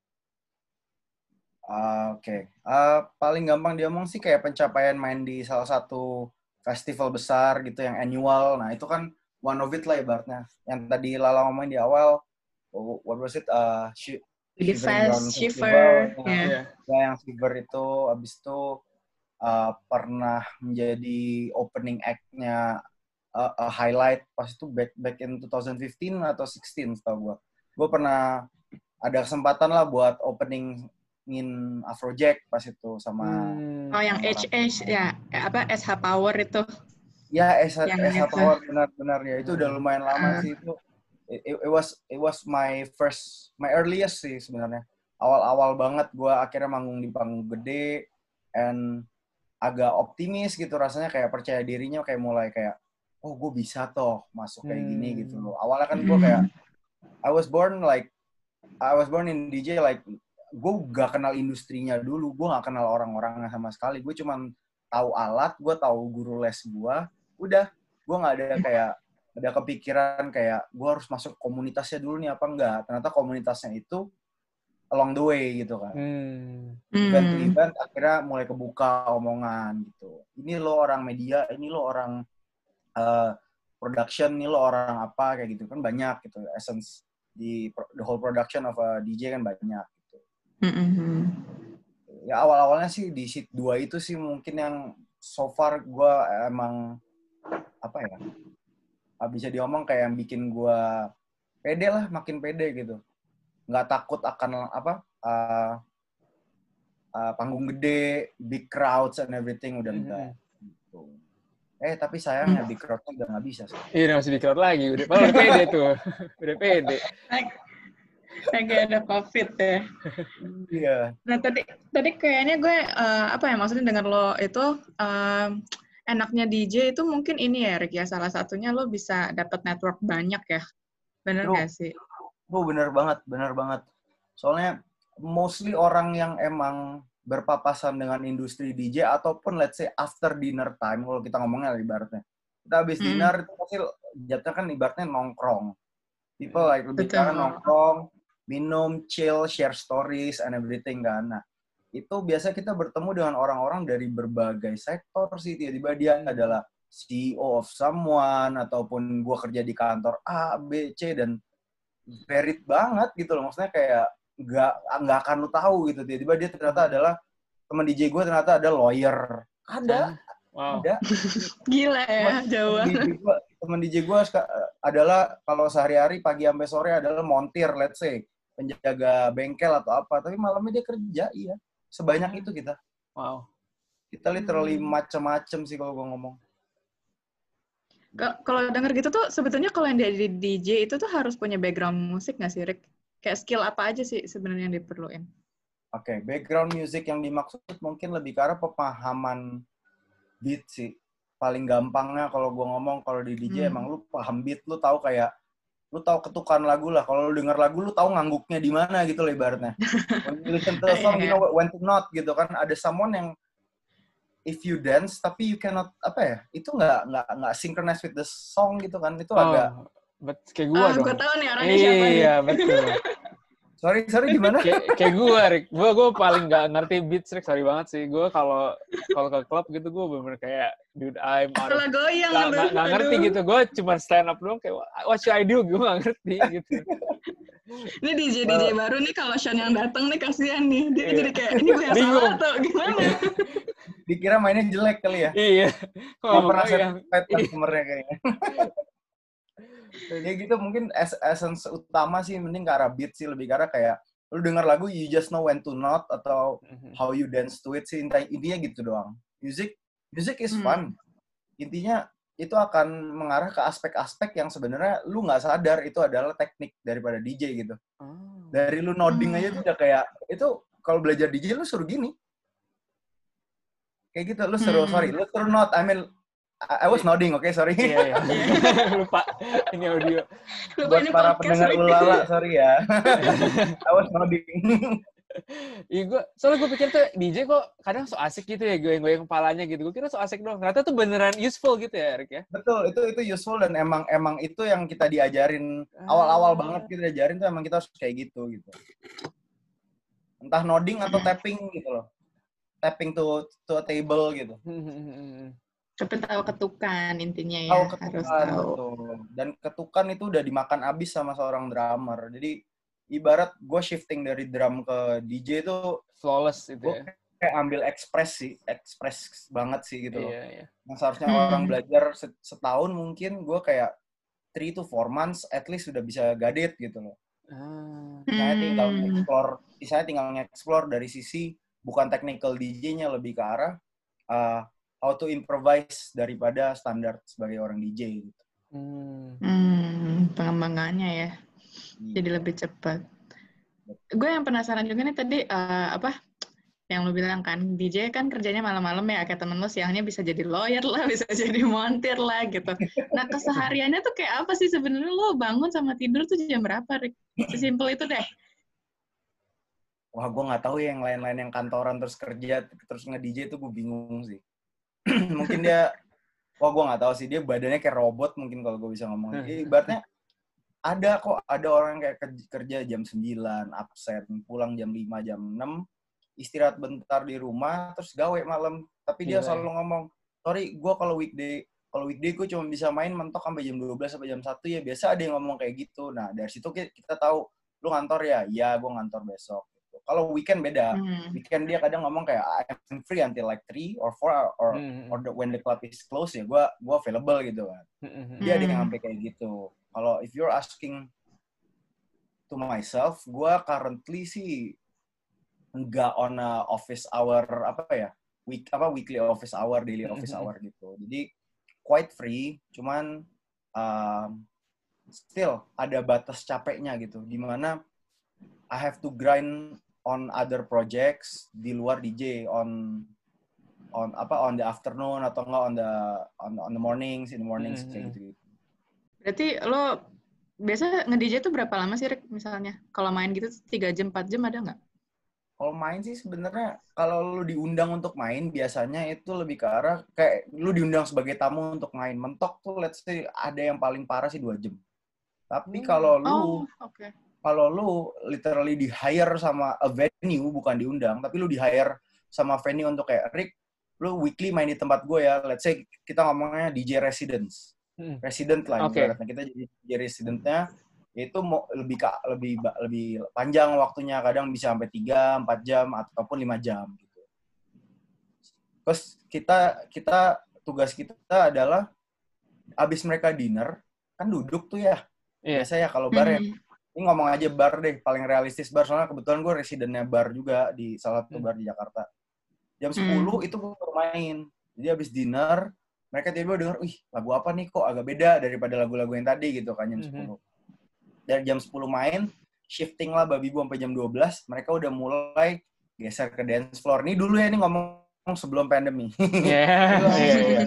Ah, Oke, Ah, paling gampang diomong sih kayak pencapaian main di salah satu festival besar gitu yang annual. Nah itu kan one of it lah ibaratnya. Yang tadi Lala ngomongin di awal, oh, what was it? Uh, Festival, shiver, nah, ya. Yang Shiver itu abis itu uh, pernah menjadi opening act-nya uh, a highlight pas itu back back in 2015 atau 16 tau gue. Gue pernah ada kesempatan lah buat opening in Afrojack pas itu sama Hmm. Oh, yang HH, ya, eh, apa, SH Power itu. ya SH, Yang SH. Power benar-benar ya itu udah lumayan lama Ah. sih itu. It, it- was it was my first my earliest sih sebenarnya. Awal-awal banget gue akhirnya manggung di panggung gede and agak optimis gitu rasanya kayak percaya dirinya kayak mulai kayak oh gue bisa toh masuk kayak gini Hmm. gitu loh. Awalnya kan gue kayak [LAUGHS] I was born like I was born in DJ like gue gak kenal industrinya dulu, gue gak kenal orang-orangnya sama sekali. Gue cuman tahu alat, gue tahu guru les gue, udah gue nggak ada kayak ada kepikiran kayak gue harus masuk komunitasnya dulu nih apa enggak ternyata komunitasnya itu along the way gitu kan Hmm. event to Hmm. event akhirnya mulai kebuka omongan gitu ini lo orang media ini lo orang eh, production ini lo orang apa kayak gitu kan banyak gitu essence di pro- the whole production of a DJ kan banyak Mm-mm. ya awal awalnya sih di sit dua itu sih mungkin yang so far gue emang apa ya bisa diomong kayak yang bikin gue pede lah makin pede gitu nggak takut akan apa uh, uh, panggung gede big crowds and everything udah enggak gitu. eh tapi sayangnya big crowdnya udah nggak bisa sih Iya, udah masih di crowd lagi. Udah, udah pede tuh. [LAUGHS] udah pede. Lagi ada COVID ya. iya Nah tadi tadi kayaknya gue eh, apa ya maksudnya dengar lo itu em, enaknya DJ itu mungkin ini ya Rick ya salah satunya lo bisa dapat network banyak ya. Bener True. gak sih? Oh bener banget, bener banget. Soalnya mostly orang yang emang berpapasan dengan industri DJ ataupun let's say after dinner time kalau kita ngomongnya ibaratnya. Kita habis Hmm. dinner itu pasti jatuhnya kan ibaratnya nongkrong. People like lebih Betul. nongkrong, minum, chill, share stories and everything kan. Nah, itu biasa kita bertemu dengan orang-orang dari berbagai sektor sih. Tiba-tiba dia adalah CEO of someone ataupun gua kerja di kantor A, B, C dan varied banget gitu loh. Maksudnya kayak nggak nggak akan lu tahu gitu. Tiba-tiba dia ternyata adalah teman DJ gue ternyata ada lawyer. Ada, Wow. ada. Gila ya, jauh Temen banget. DJ gua, temen DJ gue adalah kalau sehari-hari pagi sampai sore adalah montir, let's say penjaga bengkel atau apa. Tapi malamnya dia kerja, iya. Sebanyak itu kita. Wow. Kita literally Hmm. macem-macem sih kalau gue ngomong. Ka- Kalau denger gitu tuh sebetulnya kalau yang jadi DJ itu tuh harus punya background musik nggak sih Rick? Kayak skill apa aja sih sebenarnya yang diperluin? Oke, background music yang dimaksud mungkin lebih ke arah pemahaman beat sih. Paling gampangnya kalau gue ngomong kalau di DJ Hmm. emang lu paham beat, lu tahu kayak lu tahu ketukan lagu lah. Kalau lu denger lagu lu tahu ngangguknya di mana gitu loh ibaratnya. [LAUGHS] When you listen to a song, you know when to not gitu kan. Ada someone yang if you dance tapi you cannot apa ya? Itu nggak nggak nggak synchronize with the song gitu kan. Itu agak Oh, bet kayak gua Ah, dong. gue tahu nih orangnya siapa nih. Iya, betul. [LAUGHS] sorry sorry gimana? kayak kayak gue, Rick. Gue gue paling nggak ngerti beats, Rick. Sorry banget sih. Gue kalau kalau ke klub gitu, gue bener kayak, dude, I'm out of Setelah goyang nggak lu. nggak- nggak ngerti gitu. Gue cuma stand up doang kayak, what should I do? Gue nggak ngerti gitu. Ini DJ DJ baru nih kalau Sean yang datang nih kasihan nih. Dia Iya. jadi kayak ini gue yang salah atau gimana? Dikira mainnya jelek kali ya. iya. Kok pernah satisfied customer-nya kayaknya. Ya gitu mungkin es- essence utama sih mending ke arah beat sih lebih arah kayak lu denger lagu you just know when to not atau Mhm. how you dance to it sih intinya, intinya gitu doang music music is Hmm. fun intinya itu akan mengarah ke aspek-aspek yang sebenarnya lu nggak sadar itu adalah teknik daripada DJ gitu Oh. dari lu nodding Hmm. aja tuh udah kayak itu kalau belajar DJ lu suruh gini kayak gitu lu suruh Hmm. sorry lu suruh not I mean I, was nodding oke sorry Iya, iya. [LAUGHS] Lupa. Ini audio. Lupa buat ini para podcast, pendengar ulala [LAUGHS] sorry ya I was nodding Iya, gue, soalnya gue pikir tuh DJ kok kadang so asik gitu ya, goyang-goyang kepalanya gitu. Gue kira so asik doang. Ternyata tuh beneran useful gitu ya, Erik ya. betul itu itu useful dan emang emang itu yang kita diajarin awal-awal Ah. banget kita diajarin tuh emang kita harus kayak gitu gitu entah nodding atau tapping gitu loh tapping to to a table gitu Tapi tahu ketukan intinya ya. tahu harus ketukan tahu. betul. dan ketukan itu udah dimakan abis sama seorang drummer jadi ibarat gue shifting dari drum ke DJ itu Flawless itu gue ya. kayak ambil ekspres sih ekspres banget sih gitu loh Iya, iya. yang seharusnya Hmm. orang belajar set- setahun mungkin gue kayak 3 to 4 months at least sudah bisa gadit gitu loh. Ah. Saya tinggal Hmm. explore, saya tinggal nge-explore dari sisi bukan technical DJ-nya lebih ke arah uh, how to improvise daripada standar sebagai orang DJ gitu. Hmm. Hmm, pengembangannya ya. Iya. Jadi lebih cepat. Gue yang penasaran juga nih tadi eh, apa yang lu bilang kan DJ kan kerjanya malam-malam ya kayak temen lu siangnya bisa jadi lawyer lah [LAUGHS] bisa jadi montir lah gitu. Nah kesehariannya tuh kayak apa sih sebenarnya lo bangun sama tidur tuh jam berapa Rick? Sesimpel itu deh. Wah, gue nggak tahu ya yang lain-lain yang kantoran terus kerja terus nge-DJ itu gue bingung sih. [CLEARS THROAT] Mungkin dia wah gue nggak tahu sih dia badannya kayak robot mungkin kalau gue bisa ngomong. Hmm. Jadi ibaratnya ada kok ada orang kayak ker- kerja jam 9, absen, pulang jam 5, jam 6, istirahat bentar di rumah, terus gawe malam. Tapi dia selalu ngomong, sorry gue kalau weekday kalau weekday gue cuma bisa main mentok sampai jam 12 sampai jam 1 ya biasa ada yang ngomong kayak gitu. Nah dari situ ki- kita tahu lu ngantor ya, iya gue ngantor besok. Kalau weekend beda. Hmm. Weekend dia kadang ngomong kayak I'm free until like 3 or 4 or Hmm, or the, when the club is closed ya gue gua available gitu kan. hmm, hmm, hmm. Dia ada yang Hmm. sampai kayak gitu. Kalau if you're asking to myself, gue currently sih nggak on a office hour apa ya week apa weekly office hour, daily office hour gitu. Jadi quite free, cuman um, still ada batas capeknya gitu. Di mana I have to grind on other projects di luar DJ on on apa on the afternoon atau enggak on the on, on the mornings in the mornings Mhm. kayak gitu. Berarti lo biasa nge-DJ tuh berapa lama sih, Rick, misalnya? Kalau main gitu 3 jam, 4 jam ada nggak? Kalau main sih sebenarnya kalau lu diundang untuk main biasanya itu lebih ke arah kayak lu diundang sebagai tamu untuk main mentok tuh let's say ada yang paling parah sih dua jam. Tapi Hmm. kalau lu Oh, oke. Kalau lu literally di hire sama a venue bukan diundang tapi lu di hire sama venue untuk kayak Rick lu weekly main di tempat gue ya let's say kita ngomongnya DJ residence Hmm. resident lah Oke. ibaratnya kita jadi DJ residentnya itu mau lebih ka- lebih lebih panjang waktunya kadang bisa sampai 3 4 jam ataupun 5 jam gitu. Terus kita kita tugas kita adalah abis mereka dinner kan duduk tuh ya. Iya. Biasa ya kalau bar ya Hmm. Ini ngomong aja bar deh, paling realistis bar. Soalnya kebetulan gue residennya bar juga di salah satu Hmm. bar di Jakarta. Jam 10 itu gue bermain. Jadi habis dinner, mereka tiba-tiba denger, wih lagu apa nih kok agak beda daripada lagu-lagu yang tadi gitu kan jam. 10. Dari jam 10 main, shifting lah babi bu sampai jam 12, mereka udah mulai geser ke dance floor. Ini dulu ya, ini ngomong sebelum pandemi. [LAUGHS] Iya. Iya, iya.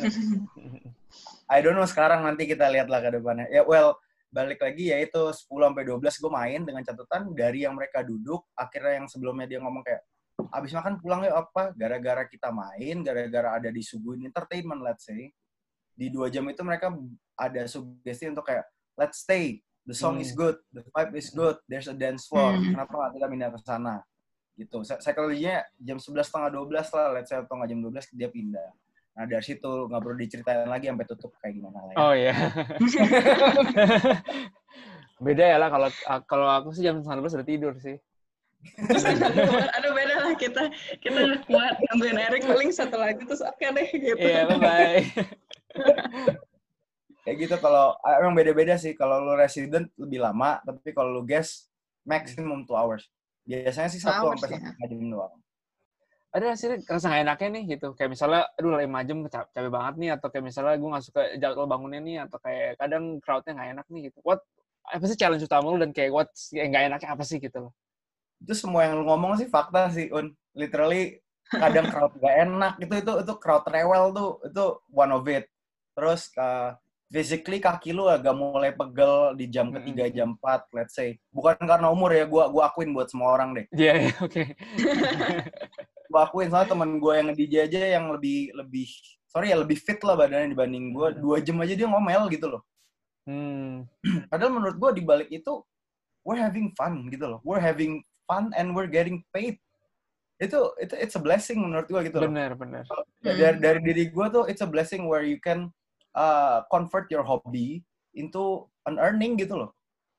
I don't know sekarang nanti kita lihat lah ke depannya. Ya well, balik lagi ya itu 10 sampai 12 gue main dengan catatan dari yang mereka duduk, akhirnya yang sebelumnya dia ngomong kayak abis makan pulang ya apa? Gara-gara kita main gara-gara ada disuguhin entertainment let's say. Di dua jam itu mereka ada sugesti untuk kayak let's stay. The song is Hmm. good. The vibe is good. There's a dance floor. Hmm. kenapa nggak kita pindah ke sana? Gitu. Psy- psikologinya jam 11 setengah 12 lah let's say atau nggak jam 12 dia pindah nah dari situ nggak perlu diceritain lagi sampai tutup kayak gimana lah ya. Oh iya. [LAUGHS] Beda ya lah kalau kalau aku sih jam 19 udah tidur sih. [LAUGHS] Aduh beda lah kita kita udah kuat nungguin Erik paling satu lagi terus oke deh gitu. Iya, bye-bye. [LAUGHS] kayak gitu kalau ah, emang beda-beda sih kalau lu resident lebih lama tapi kalau lu guest maximum 2 hours biasanya sih Two satu sampai ya. satu jam doang Ada sih rasa gak enaknya nih gitu. Kayak misalnya, aduh 5 jam capek, banget nih. Atau kayak misalnya gue gak suka jadwal bangunnya nih. Atau kayak kadang crowdnya gak enak nih gitu. What, apa sih challenge utama lu dan kayak what yang gak enaknya apa sih gitu loh. itu semua yang lu ngomong sih fakta sih un literally kadang crowd gak enak itu itu itu crowd rewel tuh itu one of it terus uh, physically kaki lu agak mulai pegel di jam ketiga jam 4 let's say bukan karena umur ya gua gua akuin buat semua orang deh Iya, iya, oke. [LAUGHS] gua akuin soalnya temen gue yang nge-DJ aja yang lebih lebih sorry ya lebih fit lah badannya dibanding gua Hmm. dua jam aja dia ngomel gitu loh Hmm. [CLEARS THROAT] padahal menurut gua di balik itu we're having fun gitu loh we're having fun and we're getting paid itu itu it's a blessing menurut gua gitu loh Bener, bener. Hmm. dari dari diri gua tuh it's a blessing where you can uh, convert your hobby into an earning gitu loh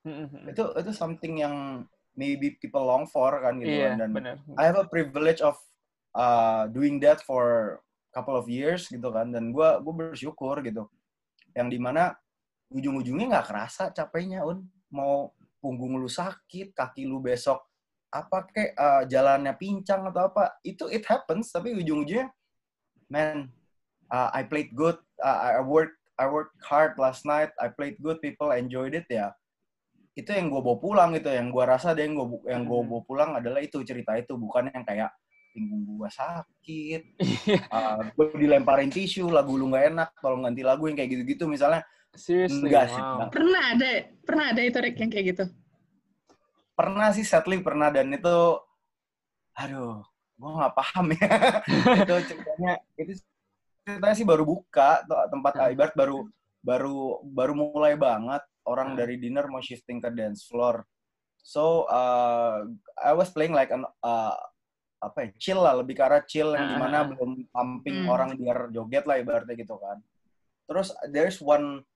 Hmm, hmm, hmm. itu itu something yang maybe people long for kan gitu kan dan bener. I have a privilege of uh, doing that for couple of years gitu kan. Dan gue gue bersyukur gitu. Yang di mana ujung-ujungnya nggak kerasa capeknya un. Mau punggung lu sakit kaki lu besok apa kek uh, jalannya pincang atau apa itu it happens. Tapi ujung-ujungnya man uh, I played good. Uh, I work I worked hard last night. I played good people enjoyed it ya. Itu yang gue bawa pulang gitu. Yang gue rasa deh yang gue yang gue Hmm. bawa pulang adalah itu cerita itu. Bukan yang kayak pinggung gue sakit [LAUGHS] Iya, uh, gue dilemparin tisu lagu lu nggak enak tolong ganti lagu yang kayak gitu-gitu misalnya seriously. Enggak sih, wow. enggak. Pernah ada pernah ada itu Rick yang kayak gitu. pernah sih settling pernah dan itu aduh gue nggak paham ya [LAUGHS] itu ceritanya itu ceritanya sih baru buka tuh tempat Hmm. ibarat baru baru baru mulai banget orang Hmm. dari dinner mau shifting ke dance floor. So uh, I was playing like an uh, apa ya chill lah lebih ke arah chill yang Ah, di mana ah. belum pumping Hmm. orang biar joget lah ibaratnya gitu kan. Terus there's one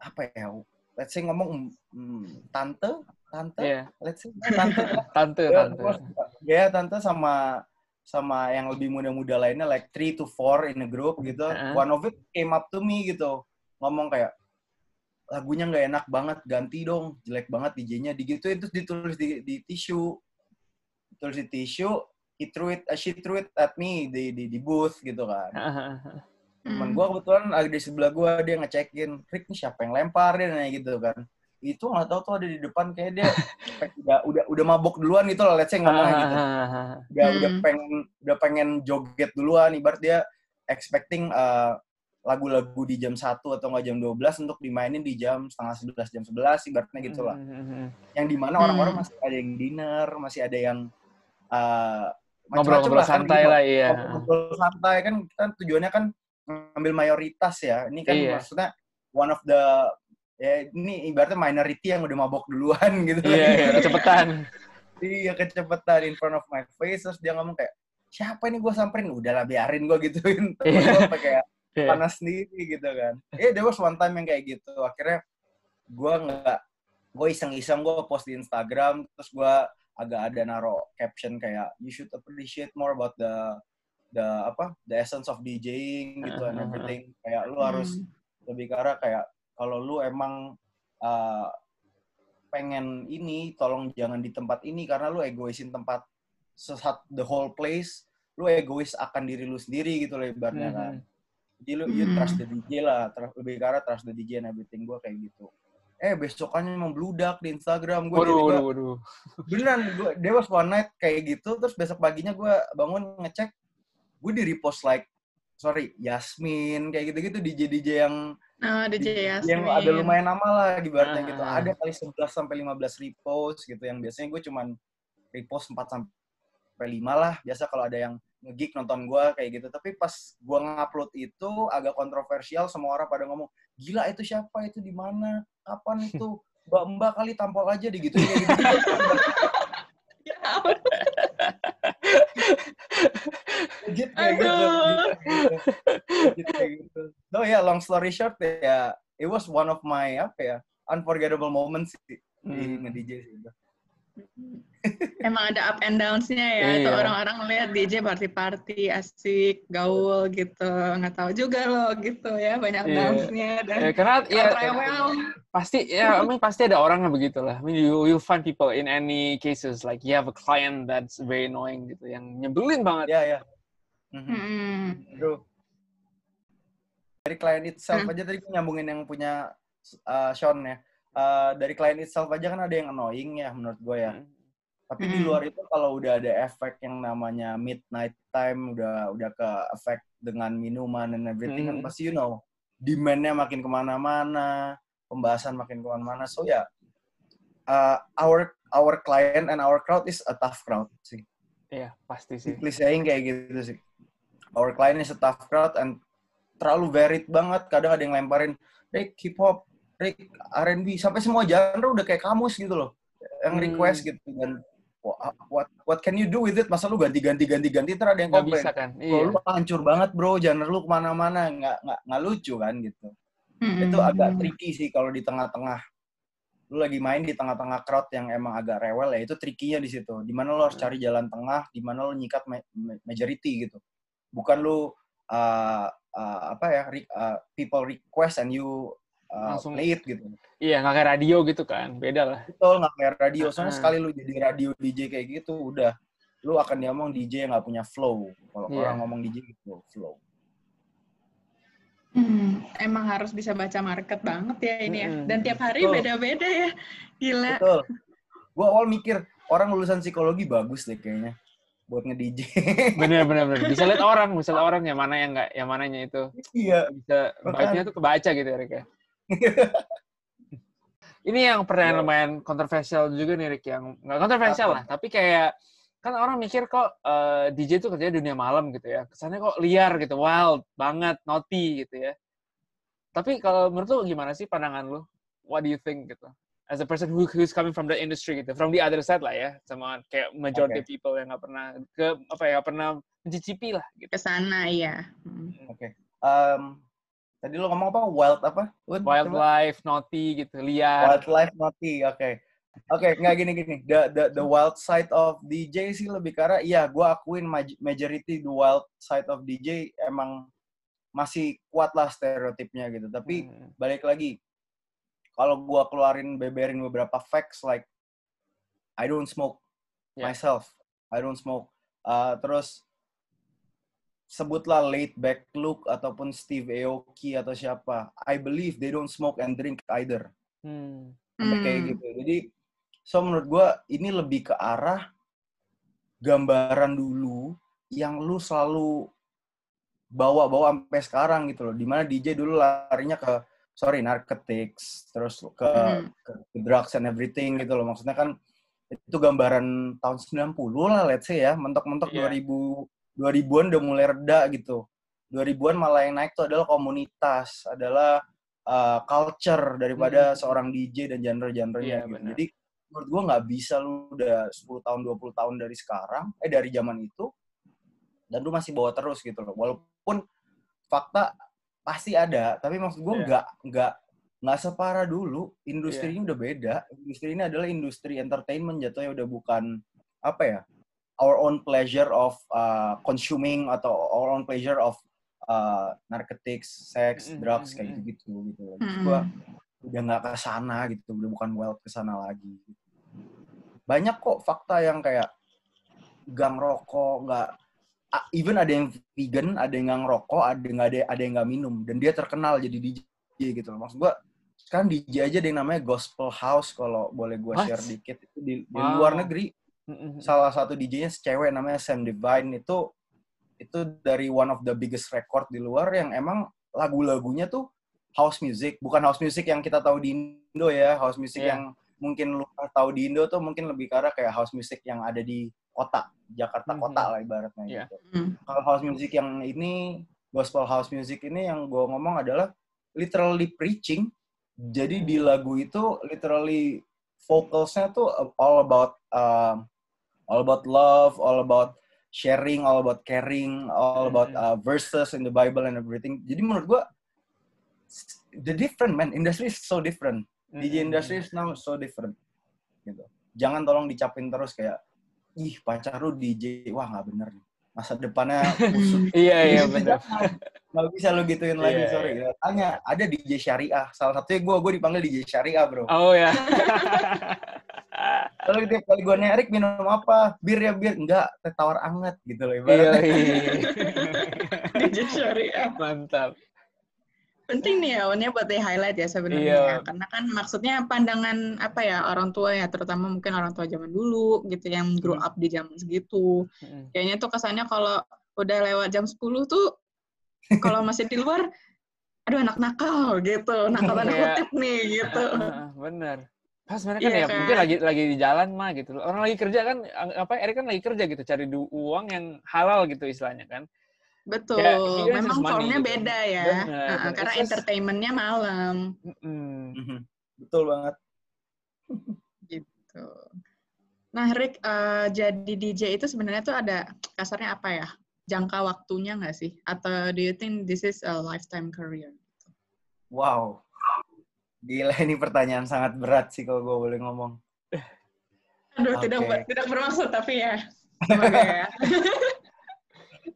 apa ya let's say ngomong hmm, tante tante Iya, let's say tante [LAUGHS] tante, Ya, tante. terus, ya tante sama sama yang lebih muda-muda lainnya like three to four in a group gitu. Heeh. One of it came up to me gitu. Ngomong kayak lagunya nggak enak banget, ganti dong. Jelek banget DJ-nya digituin terus ditulis di, di tisu. Tulis di tisu, he threw it, uh, she threw it at me di di, di booth gitu kan. [LAUGHS] Temen Hmm. gue kebetulan ada di sebelah gue dia ngecekin, Rick ini siapa yang lempar dia nanya gitu kan. Itu nggak tahu tuh ada di depan kayak dia kayak [LAUGHS] udah udah udah mabok duluan gitu lah, let's say ngomongnya gitu. [LAUGHS] Udah udah Hmm. pengen udah pengen joget duluan, ibarat dia expecting uh, lagu-lagu di jam 1 atau nggak jam 12 untuk dimainin di jam setengah 11 jam 11 ibaratnya gitu lah. Yang di mana Hmm. orang-orang masih ada yang dinner, masih ada yang uh, Ngobrol-ngobrol kan santai lah, iya. ngobrol santai kan kita tujuannya kan ngambil mayoritas ya. Ini kan Iya. maksudnya one of the ya ini ibaratnya minority yang udah mabok duluan [LAUGHS] gitu. Iya, iya, kecepatan. [LAUGHS] iya kecepetan in front of my face terus dia ngomong kayak siapa ini gue samperin udahlah biarin gue gituin [LAUGHS] terus Iya. gue sampai kayak Iya. panas sendiri gitu kan eh there was one time yang kayak gitu akhirnya gue nggak gue iseng-iseng gue post di Instagram terus gue agak ada naro caption kayak you should appreciate more about the the apa the essence of DJing gitu and Uh-huh. everything kayak lu harus Hmm. lebih ke arah kayak kalau lu emang uh, pengen ini tolong jangan di tempat ini karena lu egoisin tempat sesat the whole place lu egois akan diri lu sendiri gitu loh ibaratnya kan jadi lu you Hmm. trust the DJ lah lebih ke arah trust the DJ and everything gue kayak gitu eh besokannya membludak di Instagram gue Waduh, waduh, waduh. beneran gue there was one night kayak gitu terus besok paginya gue bangun ngecek gue di repost like sorry Yasmin kayak gitu-gitu DJ DJ yang Oh, DJ Yasmin. yang ada lumayan nama lah ibaratnya Ah. gitu ada kali 11 sampai 15 repost gitu yang biasanya gue cuman repost 4 sampai 5 lah biasa kalau ada yang ngegig nonton gue kayak gitu. Tapi pas gue ngupload itu agak kontroversial semua orang pada ngomong gila itu siapa? Itu di mana? Kapan [LAUGHS] itu? Mbak mbak kali tampol aja di gitu. Kayak gitu. [LAUGHS] Ya kayak gitu kayak gitu no ya long story short ya it was one of my apa ya unforgettable moments sih di Hmm. nge-DJ sih. Emang ada up and downs-nya ya. Itu Iya. orang-orang melihat DJ party-party, asik, gaul gitu. Nggak tahu juga loh gitu ya. Banyak Iya. downs-nya dan Ya, karena ya pasti ya I mean, pasti ada orang yang begitulah. I mean, you you find people in any cases like you have a client that's very annoying gitu yang nyebelin banget. ya ya Mhm. Hmm. Bro. Dari client itself Hmm. aja tadi nyambungin yang punya uh, Sean ya. Uh, dari client itself aja kan ada yang annoying ya menurut gue ya. Tapi di Hmm. luar itu kalau udah ada efek yang namanya midnight time, udah udah ke efek dengan minuman and everything kan Hmm. pasti you know demand-nya makin ke mana-mana, pembahasan makin ke mana-mana. So ya, uh, our our client and our crowd is a tough crowd sih. Iya, pasti sih. Simply saying kayak gitu sih. Our client is a tough crowd and terlalu varied banget. Kadang ada yang lemparin, Rick hip hop, Rick R&B, sampai semua genre udah kayak kamus gitu loh. Yang Hmm. request gitu dan wha- what what can you do with it? Masa lu ganti ganti ganti ganti terus ada yang Nggak komplain. bisa kan? Iya. lu hancur banget bro, genre lu ke mana-mana, nggak nggak nggak lucu kan gitu. Hmm. Itu agak tricky sih kalau di tengah-tengah. Lu lagi main di tengah-tengah crowd yang emang agak rewel ya itu trikinya di situ. Di mana lu harus Hmm. cari jalan tengah, di mana lu nyikat ma- ma- majority gitu. Bukan lu uh, uh, apa ya re- uh, people request and you uh, Langsung. it gitu. Iya, nggak kayak radio gitu kan. Beda lah. Betul nggak kayak radio. Soalnya sekali lu jadi radio DJ kayak gitu udah lu akan diomong DJ yang nggak punya flow. Kalau Iya. orang ngomong DJ gitu flow. Hmm, emang harus bisa baca market banget ya ini ya. Dan tiap hari beda-beda ya. Gila. Betul. Gua awal mikir orang lulusan psikologi bagus deh kayaknya buat nge-DJ. [LAUGHS] Bener, bener, bener. Bisa lihat orang, bisa lihat orang yang mana yang nggak, yang mananya itu. iya. Bisa, Makanya- vibe-nya tuh kebaca gitu ya, Rick ya. [LAUGHS] Ini yang pertanyaan lumayan kontroversial juga nih, Rick. Yang nggak kontroversial Apa? lah, tapi kayak kan orang mikir kok eh, DJ itu kerjanya dunia malam gitu ya. Kesannya kok liar gitu, wild banget, naughty gitu ya. Tapi kalau menurut lu gimana sih pandangan lu? What do you think gitu? As a person who who's coming from the industry gitu, from the other side lah ya, sama kayak majority people yang nggak pernah ke apa ya, nggak pernah mencicipi lah gitu. Ke sana ya. Hmm. Um, tadi lo ngomong apa? Wild apa? Wood? Coba. Wildlife, naughty gitu, liar. Wildlife naughty, oke. Oke, nggak gini-gini. The, the the wild side of DJ sih lebih karena, iya, gue akuin maj- majority the wild side of DJ emang masih kuat lah stereotipnya gitu. Tapi Hmm. balik lagi, kalau gue keluarin beberin beberapa facts like I don't smoke Yeah. myself, I don't smoke. Uh, terus sebutlah laid back look ataupun Steve Aoki atau siapa, I believe they don't smoke and drink either Hmm. sampai kayak Hmm. gitu. Jadi so menurut gua ini lebih ke arah gambaran dulu yang lu selalu bawa-bawa sampai sekarang gitu loh. Di mana DJ dulu larinya ke sorry narcotics, terus ke, Hmm. ke, drugs and everything gitu loh. Maksudnya kan itu gambaran tahun 90 lah let's say ya. Mentok-mentok Iya. 2000 2000-an udah mulai reda gitu. 2000-an malah yang naik tuh adalah komunitas, adalah uh, culture daripada Hmm. seorang DJ dan genre-genrenya Iya, gitu. Jadi menurut gua nggak bisa lu udah 10 tahun 20 tahun dari sekarang eh dari zaman itu dan lu masih bawa terus gitu loh. Walaupun fakta pasti ada, tapi maksud gua Iya. nggak nggak nggak separah dulu. Industri ini udah beda. Industri ini adalah industri entertainment jatuhnya udah bukan apa ya? Our own pleasure of uh, consuming atau our own pleasure of uh, narcotics, sex, Mm, drugs mm, kayak mm. gitu gitu. Maksud gua Hmm. udah nggak ke sana gitu, udah bukan wild ke sana lagi. Banyak kok fakta yang kayak gang rokok, nggak even ada yang vegan, ada yang nggak ngerokok, ada yang nggak ada ada yang nggak minum dan dia terkenal jadi DJ gitu loh. Maksud gua sekarang DJ aja ada yang namanya gospel house kalau boleh gua What? share dikit itu di, di Wow. luar negeri Salah satu DJ-nya cewek namanya Sam Divine itu itu dari one of the biggest record di luar yang emang lagu-lagunya tuh house music, bukan house music yang kita tahu di Indo ya, house music Iya. yang mungkin lu tahu di Indo tuh mungkin lebih ke arah kayak house music yang ada di kota, Jakarta Mhm. kota lah ibaratnya Iya. gitu. Hmm. Kalau house music yang ini gospel house music ini yang gue ngomong adalah literally preaching. Jadi di lagu itu literally vocalsnya tuh all about um, all about love, all about sharing, all about caring, all about Mhm. uh, verses in the Bible and everything. Jadi menurut gua the different man, industry is so different. DJ Mm-mm. industry is now so different. Gitu. Jangan tolong dicapin terus kayak ih pacar lu DJ, wah nggak bener nih. Masa depannya busuk. [LAUGHS] Iya iya benar. Nggak bisa lu gituin lagi, Iya, sorry. Tanya, ada DJ syariah. Salah satunya gue, gue dipanggil DJ syariah, bro. Oh ya. [LAUGHS] Kalau tiap kali gue nerik minum apa? Bir ya bir. Enggak, teh tawar anget gitu loh. [LAUGHS] Iya. Ibaratnya. DJ syariah. Mantap. Penting nih ya, Onnya buat di highlight ya sebenarnya. Iya. Karena kan maksudnya pandangan apa ya orang tua ya, terutama mungkin orang tua zaman dulu gitu yang grow Hmm. up di zaman segitu. Mm-mm. Kayaknya tuh kesannya kalau udah lewat jam 10 tuh kalau masih di luar aduh anak nakal gitu, nakal tanda kutip nih gitu. [LAUGHS] Heeh, Bener. Pas sebenarnya kan Iya ya kan? mungkin lagi lagi di jalan mah gitu. Orang lagi kerja kan apa Erik kan lagi kerja gitu cari uang yang halal gitu istilahnya kan. Betul. Ya, earns Memang formnya gitu. beda ya. Bener, karena entertainmentnya malam Mm-mm. Mhm. Betul banget. [LAUGHS] gitu. Nah, Rick, eh, jadi DJ itu sebenarnya tuh ada kasarnya apa ya? Jangka waktunya nggak sih? Atau do you think this is a lifetime career? Wow. Gila ini pertanyaan sangat berat sih kalau gue boleh ngomong. Aduh, Oke. tidak tidak bermaksud tapi ya. [LAUGHS] Ya.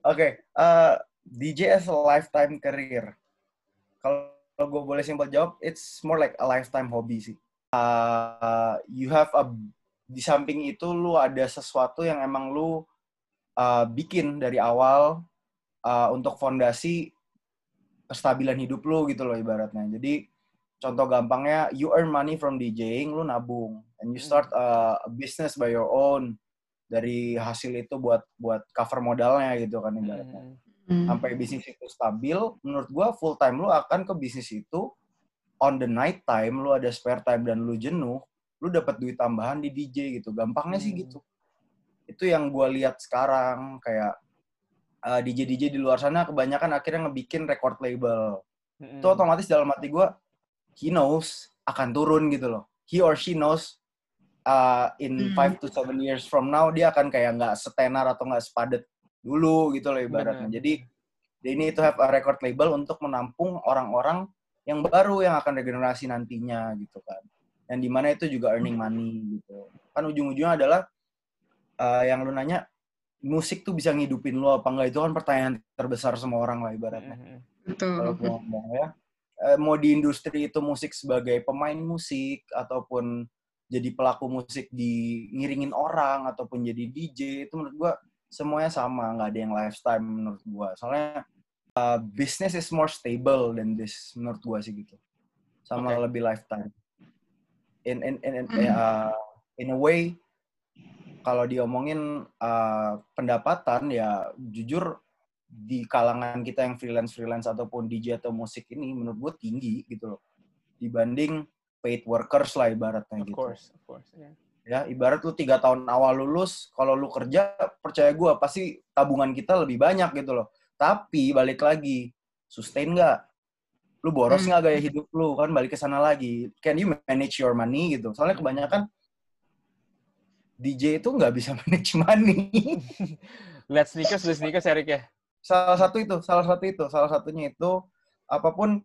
Oke, eh, DJ as a lifetime career. Kalau gue boleh simpel jawab, it's more like a lifetime hobby sih. Uh, you have a di samping itu lu ada sesuatu yang emang lu uh, bikin dari awal uh, untuk fondasi kestabilan hidup lu gitu loh ibaratnya. Jadi contoh gampangnya you earn money from DJing, lu nabung and you start uh, a business by your own dari hasil itu buat buat cover modalnya gitu kan ibaratnya. Mm. Hmm. Sampai bisnis itu stabil, menurut gua full time lu akan ke bisnis itu on the night time lu ada spare time dan lu jenuh, lu dapat duit tambahan di DJ gitu. Gampangnya sih Hmm. gitu. itu yang gue lihat sekarang kayak uh, DJ DJ di luar sana kebanyakan akhirnya ngebikin record label itu otomatis dalam hati gue he knows akan turun gitu loh. He or she knows uh, in Hmm. five to seven years from now dia akan kayak nggak setenar atau nggak sepadet dulu gitu loh ibaratnya. Bener. jadi they need to have a record label untuk menampung orang-orang yang baru yang akan regenerasi nantinya gitu kan. Yang di mana itu juga earning money gitu. Kan ujung-ujungnya adalah uh, yang lu nanya musik tuh bisa ngidupin lo apa enggak itu kan pertanyaan terbesar semua orang lah ibaratnya. Kalau Betul. gue ngomong ya mau di industri itu musik sebagai pemain musik ataupun jadi pelaku musik di ngiringin orang ataupun jadi DJ itu menurut gue semuanya sama nggak ada yang lifetime menurut gue soalnya uh, business is more stable than this menurut gue sih gitu sama Oke. lebih lifetime in in in in, Hmm. uh, in a way kalau diomongin uh, pendapatan ya jujur di kalangan kita yang freelance freelance ataupun DJ atau musik ini menurut gue tinggi gitu loh dibanding paid workers lah ibaratnya Of gitu course, of course. yeah. ya ibarat lu tiga tahun awal lulus kalau lu kerja percaya gue pasti tabungan kita lebih banyak gitu loh tapi balik lagi sustain nggak lu boros Hmm. nggak gaya hidup lu kan balik ke sana lagi can you manage your money gitu soalnya kebanyakan DJ itu nggak bisa [LAUGHS] manage money Lihat sneakers, beli sneakers Erik ya. Salah satu itu salah satu itu salah satunya itu apa pun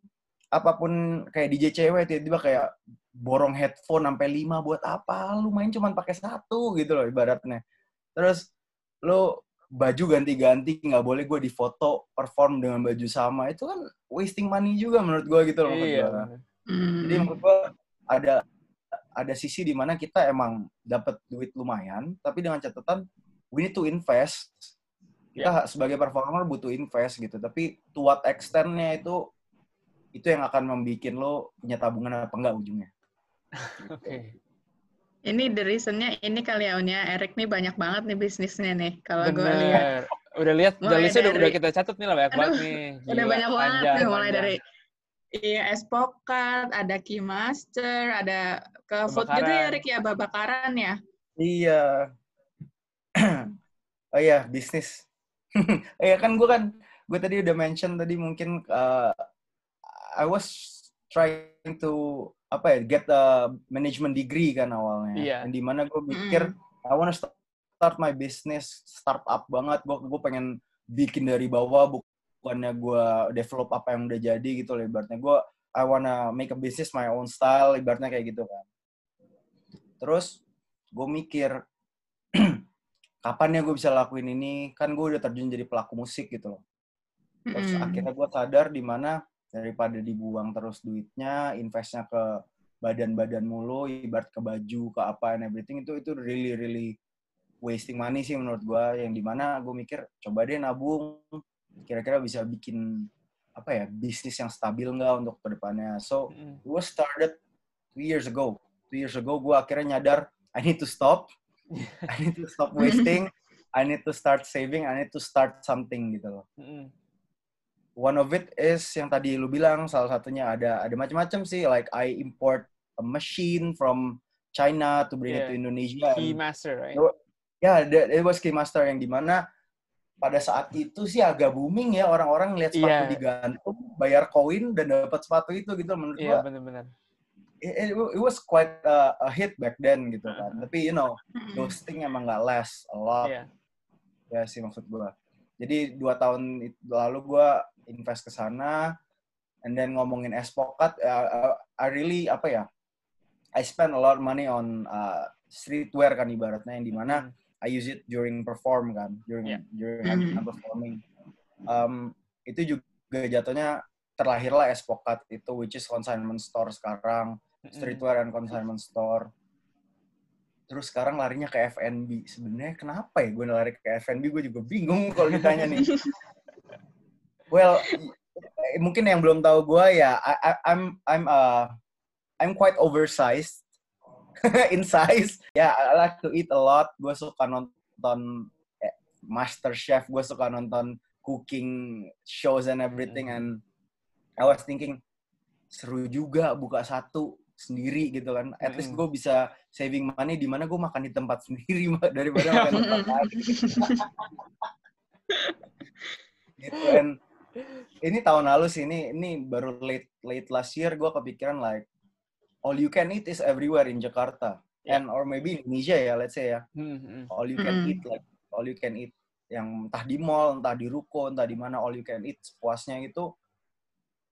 apa pun kayak DJ cewek tiba-tiba kayak borong headphone sampai lima buat apa lu main cuman pakai satu gitu loh ibaratnya terus lu baju ganti-ganti nggak boleh gue di foto perform dengan baju sama itu kan wasting money juga menurut gue gitu loh Iya. gua. Hmm. jadi menurut gue ada ada sisi di mana kita emang dapat duit lumayan tapi dengan catatan we need to invest kita sebagai performer butuh invest gitu tapi to what extent-nya itu itu yang akan membuat lo punya tabungan apa enggak ujungnya Oke. Ini the reason-nya ini kali ya Unya. Eric nih banyak banget nih bisnisnya nih. Kalau gue lihat. Udah lihat, udah Mulai listnya udah, dari- udah kita catat nih lah banyak Aduh, banget nih. Udah Gila, banyak banget panjang, tuh. Mulai panjang. dari Iya, Espokat, ada Keymaster, ada ke food gitu ya. Rick ya, babakaran ya. iya [CLEARS THROAT] oh iya bisnis [LAUGHS] iya kan gue kan gue tadi udah mention tadi mungkin uh, I was trying to apa ya get a management degree kan awalnya. Iya. yang di mana gue mikir I wanna start, start my business startup banget. Gue gue pengen bikin dari bawah bukannya gue develop apa yang udah jadi gitu loh ibaratnya. Gue I wanna make a business my own style ibaratnya kayak gitu kan. Terus gue mikir [CLEARS THROAT] kapan ya gue bisa lakuin ini? Kan gue udah terjun jadi pelaku musik gitu loh. Terus Mm-mm. akhirnya gue sadar di mana daripada dibuang terus duitnya investnya ke badan-badan mulu ibarat ke baju ke apa and everything itu itu really really wasting money sih menurut gue yang di mana gue mikir coba deh nabung. Kira-kira bisa bikin apa ya bisnis yang stabil nggak untuk ke depannya? So Mm. gue started two years ago. Two years ago gue akhirnya nyadar I need to stop I need to stop wasting I need to start saving I need to start something gitu loh Mm-mm. one of it is yang tadi lu bilang salah satunya ada ada macam-macam sih like I import a machine from China to bring it Yeah. to Indonesia Key And- master, right? ya yeah, it was Keymaster yang di mana pada saat itu sih agak booming ya orang-orang lihat sepatu Iya. digantung bayar koin dan dapat sepatu itu gitu menurut Iya, gua benar-benar. It, it- was quite a, a hit back then gitu kan Uh-huh. tapi you know thing emang nggak last a lot Iya. ya sih maksud gua jadi dua tahun lalu gua invest ke sana and then ngomongin espokat uh, uh, I really apa ya I spend a lot of money on uh, streetwear kan ibaratnya yang di mana Mm. I use it during perform kan during Yeah. during. I'm performing um, itu juga jatuhnya terlahirlah espokat itu which is consignment store sekarang. Streetwear and consignment store. Terus sekarang larinya ke F&B. Sebenarnya kenapa ya gue lari ke F&B? Gue juga bingung kalau ditanya nih. [LAUGHS] Well, mungkin yang belum tahu gue ya, I, I- I'm I'm uh, I'm quite oversized [LAUGHS] in size. Ya, I like to eat a lot. Gue suka nonton eh, Master Chef. Gue suka nonton cooking shows and everything. And I was thinking seru juga buka satu sendiri gitu kan. At least gue bisa saving money di mana gue makan di tempat sendiri [LAUGHS] daripada makan di tempat lain. [LAUGHS] gitu and ini tahun lalu sih ini ini baru late late last year gue kepikiran like all you can eat is everywhere in Jakarta Yeah. and or maybe Indonesia ya let's say ya Hmm, hmm. all you can Mm. eat like all you can eat yang entah di mall entah di ruko entah di mana all you can eat sepuasnya itu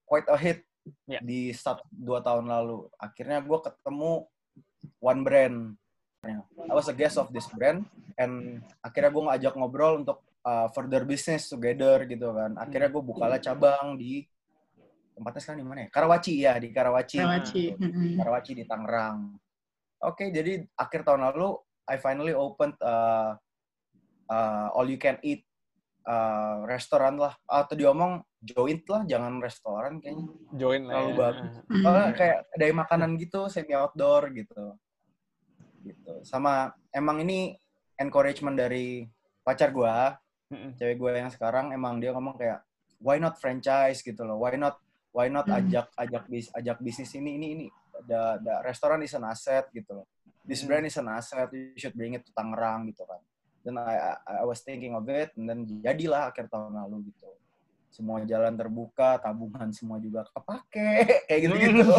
quite a hit Yeah. di start dua tahun lalu akhirnya gue ketemu one brand I was a guest of this brand and akhirnya gue ngajak ngobrol untuk uh, further business together gitu kan akhirnya gue bukalah cabang di tempatnya sekarang di mana ya Karawaci ya di Karawaci Karawaci. Mm-mm. Karawaci di Tangerang. Oke, jadi akhir tahun lalu I finally opened uh, uh, all you can eat uh, restoran lah atau diomong joint lah, jangan restoran kayaknya. Join lah Terlalu ya. bagus. Oh, kayak kedai makanan gitu, semi outdoor gitu. Gitu. Sama emang ini encouragement dari pacar gua, Mm-mm. cewek gua yang sekarang emang dia ngomong kayak why not franchise gitu loh. Why not why not Hmm. ajak ajak bis ajak bisnis ini ini ini the, the restoran is an asset gitu loh. This Hmm. brand is an asset, you should bring it to Tangerang gitu kan. Dan I, I, I was thinking of it, and then jadilah akhir tahun lalu gitu. Semua jalan terbuka, tabungan semua juga kepake, [LAUGHS] kayak gitu-gitu. [LAUGHS]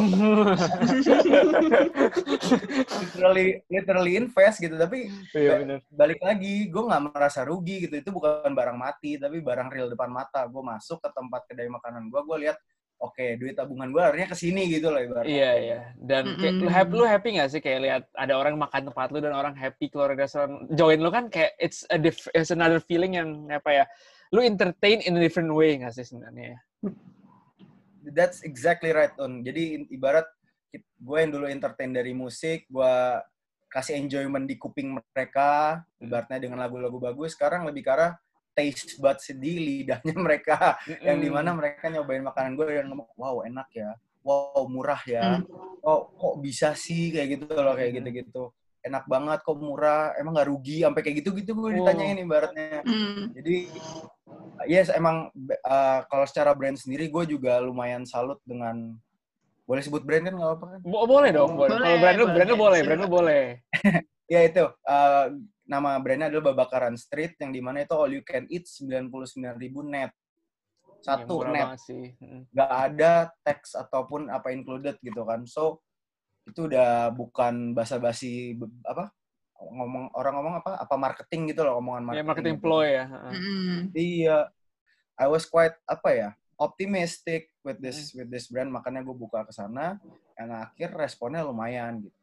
literally, literally invest gitu. Tapi Iya balik lagi, gue nggak merasa rugi gitu. Itu bukan barang mati, tapi barang real depan mata. Gue masuk ke tempat kedai makanan gue, gue lihat, oke, duit tabungan gue larinya ke sini gitu loh ibaratnya. Iya iya. Dan kayak lu Mm-mm. happy lu happy gak sih kayak lihat ada orang makan tempat lu dan orang happy keluar dari restoran join lu kan kayak it's a diff- it's another feeling yang apa ya? Lu entertain in a different way gak sih sebenarnya? ya? That's exactly right, On. Jadi ibarat gue yang dulu entertain dari musik, gue kasih enjoyment di kuping mereka, ibaratnya dengan lagu-lagu bagus. Sekarang lebih ke arah taste buds di lidahnya [LAUGHS] mereka, yang di mana mereka nyobain makanan gue dan ngomong, wow enak ya, wow murah ya, oh kok bisa sih kayak gitu loh kayak Hmm. gitu-gitu, enak banget kok murah, emang nggak rugi, sampai kayak gitu-gitu gue Oh. ditanyain ibaratnya. Mm. Jadi yes emang uh, kalau secara brand sendiri gue juga lumayan salut dengan boleh sebut brand kan nggak apa kan? Bo- boleh dong, boleh. Boleh, Kalau brand lu, boleh. brand lu boleh, brand lu boleh. [LAUGHS] Ya itu uh, nama brandnya adalah Babakaran Street yang di mana itu all you can eat 99.000 net satu murah net banget sih. Mm. nggak ada tax ataupun apa included gitu kan so itu udah bukan basa-basi apa ngomong orang ngomong apa apa marketing gitu loh omongan Ya marketing marketing gitu. ploy ya. heeh. Mm. Iya, I was quite apa ya optimistic with this with this brand makanya gue buka ke sana dan akhir responnya lumayan gitu.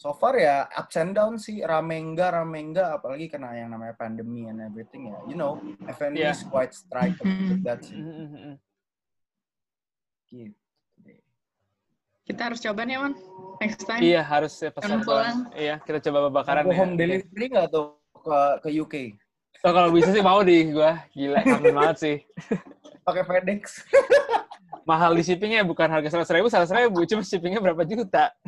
So far ya ups and down sih rame enggak rame enggak apalagi kena yang namanya pandemi and everything ya. You know, F&B Yeah. is quite strike with that sih. Gitu. Kita harus coba nih, Man. Next time. Iya harus ya pesan pulang. Iya kita coba bakaran ya. home delivery nggak tuh ke ke UK? Oh, kalau bisa sih mau di gua. Gila, kangen banget sih. [LAUGHS] Pakai FedEx. [LAUGHS] Mahal di shippingnya bukan harga seratus ribu, seratus ribu, cuma shippingnya berapa juta. [LAUGHS]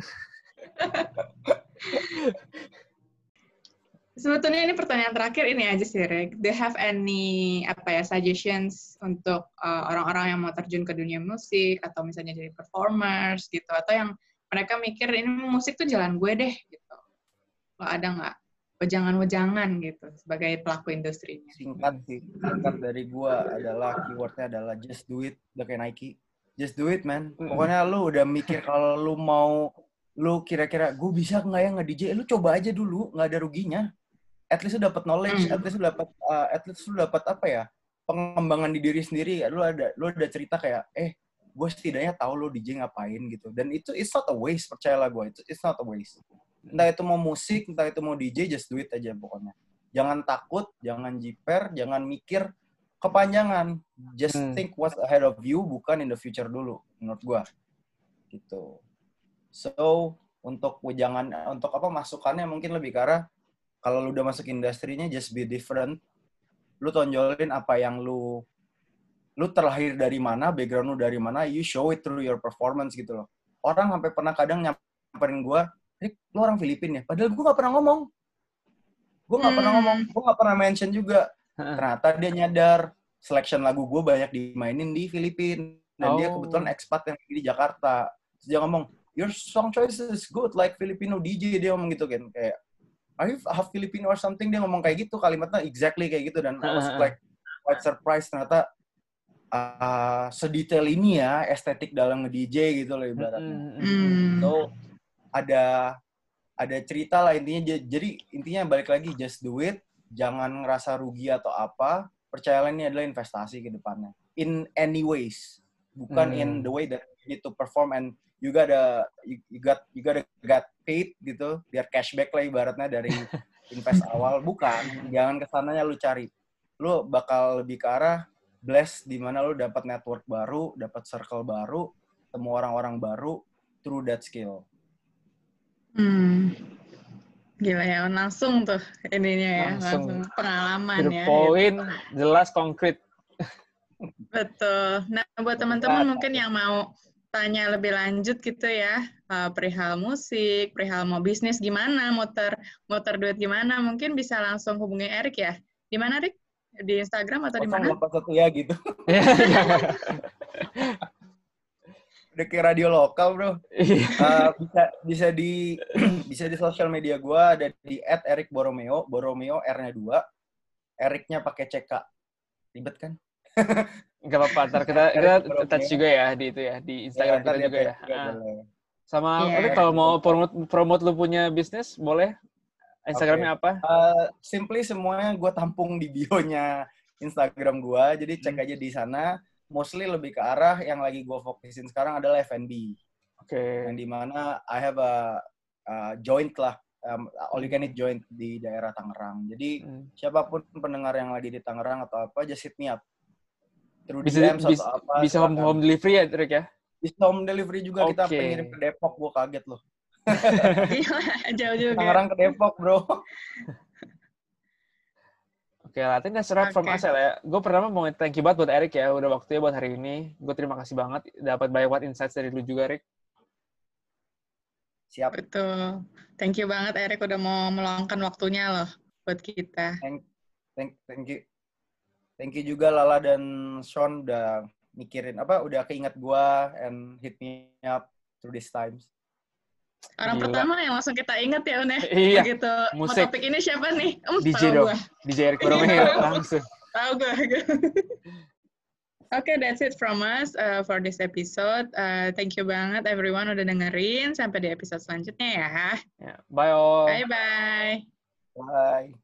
Sebetulnya ini pertanyaan terakhir ini aja sih, Rek. Do you have any apa ya suggestions untuk uh, orang-orang yang mau terjun ke dunia musik atau misalnya jadi performers gitu atau yang mereka mikir ini musik tuh jalan gue deh gitu. Lo ada nggak wejangan-wejangan gitu sebagai pelaku industrinya? singkat sih singkat dari gua adalah keywordnya adalah just do it udah kayak Nike just do it man pokoknya lu udah mikir kalau lu mau lu kira-kira gue bisa nggak ya nge DJ lu coba aja dulu nggak ada ruginya at least lu dapat knowledge Mm. at least lu dapat uh, at least lu dapat apa ya pengembangan di diri sendiri lu ada lu ada cerita kayak eh gue setidaknya tahu lu DJ ngapain gitu. Dan itu it's not a waste percayalah gue itu it's not a waste. Entah itu mau musik entah itu mau DJ just do it aja pokoknya. Jangan takut jangan jiper jangan mikir kepanjangan. Just Hmm. think what's ahead of you bukan in the future dulu menurut gua. Gitu. So untuk jangan untuk apa masukannya mungkin lebih ke arah kalau lu udah masuk industrinya just be different. Lu tonjolin apa yang lu lu terlahir dari mana background lu dari mana you show it through your performance gitu loh. Orang sampai pernah kadang nyamperin gua Rick, lu orang Filipina ya? Padahal gua nggak pernah ngomong. Gua nggak pernah Hmm. ngomong gua nggak pernah mention juga. Ternyata dia nyadar selection lagu gue banyak dimainin di Filipina dan dia Oh. kebetulan expat yang di Jakarta. Terus dia ngomong your song choice is good like Filipino DJ dia ngomong gitu kan kayak are you half Filipino or something dia ngomong kayak gitu kalimatnya exactly kayak gitu. Dan I was like quite surprised ternyata uh, sedetail ini ya estetik dalam nge-DJ gitu loh ibaratnya. Hmm. So ada ada cerita lah intinya. Jadi intinya balik lagi just do it. Jangan ngerasa rugi atau apa. Percayalah ini adalah investasi ke depannya. In any ways. Bukan Hmm. in the way that you need to perform and you gotta you, you got you gotta get paid gitu biar cashback lah ibaratnya dari [LAUGHS] invest awal bukan jangan ke sananya lu cari lu bakal lebih ke arah bless di mana lu dapat network baru dapat circle baru temu orang-orang baru through that skill Hmm. Gila ya, langsung tuh ininya ya, Langsung. langsung, pengalaman the ya. point, jelas konkret. Betul. Nah, buat teman-teman mungkin yang mau tanya lebih lanjut gitu ya, uh, perihal musik, perihal mau bisnis gimana, muter muter duit gimana, mungkin bisa langsung hubungi Erik ya. Di mana, Rik? Di Instagram atau di mana? 081 ya gitu [LAUGHS] udah kayak radio lokal bro Iya. Uh, bisa bisa di [CLEARS THROAT] bisa di sosial media gua ada di @erik boromeo boromeo r-nya dua Eriknya pakai CK ribet kan [LAUGHS] Gak apa-apa, ntar kita, kita touch juga ya di itu ya, di Instagram ntar kita juga ya. juga Ah. boleh. Sama, Iya. Erik kalau mau promote, promote lu punya bisnis, boleh? Instagramnya apa? Uh, simply semuanya gue tampung di bio-nya Instagram gua jadi cek aja di sana mostly lebih ke arah yang lagi gue fokusin sekarang adalah F&B Oke. yang di mana I have a, a joint lah um, all you can eat joint di daerah Tangerang jadi Hmm. siapa pun pendengar yang lagi di Tangerang atau apa just hit me up through Bisa, DMs bisa, atau apa bisa home, home delivery ya, Erik ya? bisa home delivery juga kita Oke. pengen ngirim ke Depok gue kaget loh Gila, jauh juga. Tangerang ke Depok bro Oke lah, I think that's from us ya. Gue pertama mau thank you banget buat Erik ya, udah waktunya buat hari ini. Gue terima kasih banget, dapat banyak banget insights dari lu juga, Erik. siap Betul. Thank you banget Erik udah mau meluangkan waktunya loh buat kita. thank thank thank you thank you juga Lala dan Sean udah mikirin apa udah keinget gua and hit me up through these times Orang Gila. pertama yang langsung kita ingat ya, Une. Iya, Begitu mau musik. topik ini siapa nih? Em, DJ tahu dong. gua. DJ Erik Boromeo langsung. Tahu gue. Oke, that's it from us uh, for this episode. Uh, thank you banget everyone udah dengerin. Sampai di episode selanjutnya ya. Ya, bye all. Bye-bye. bye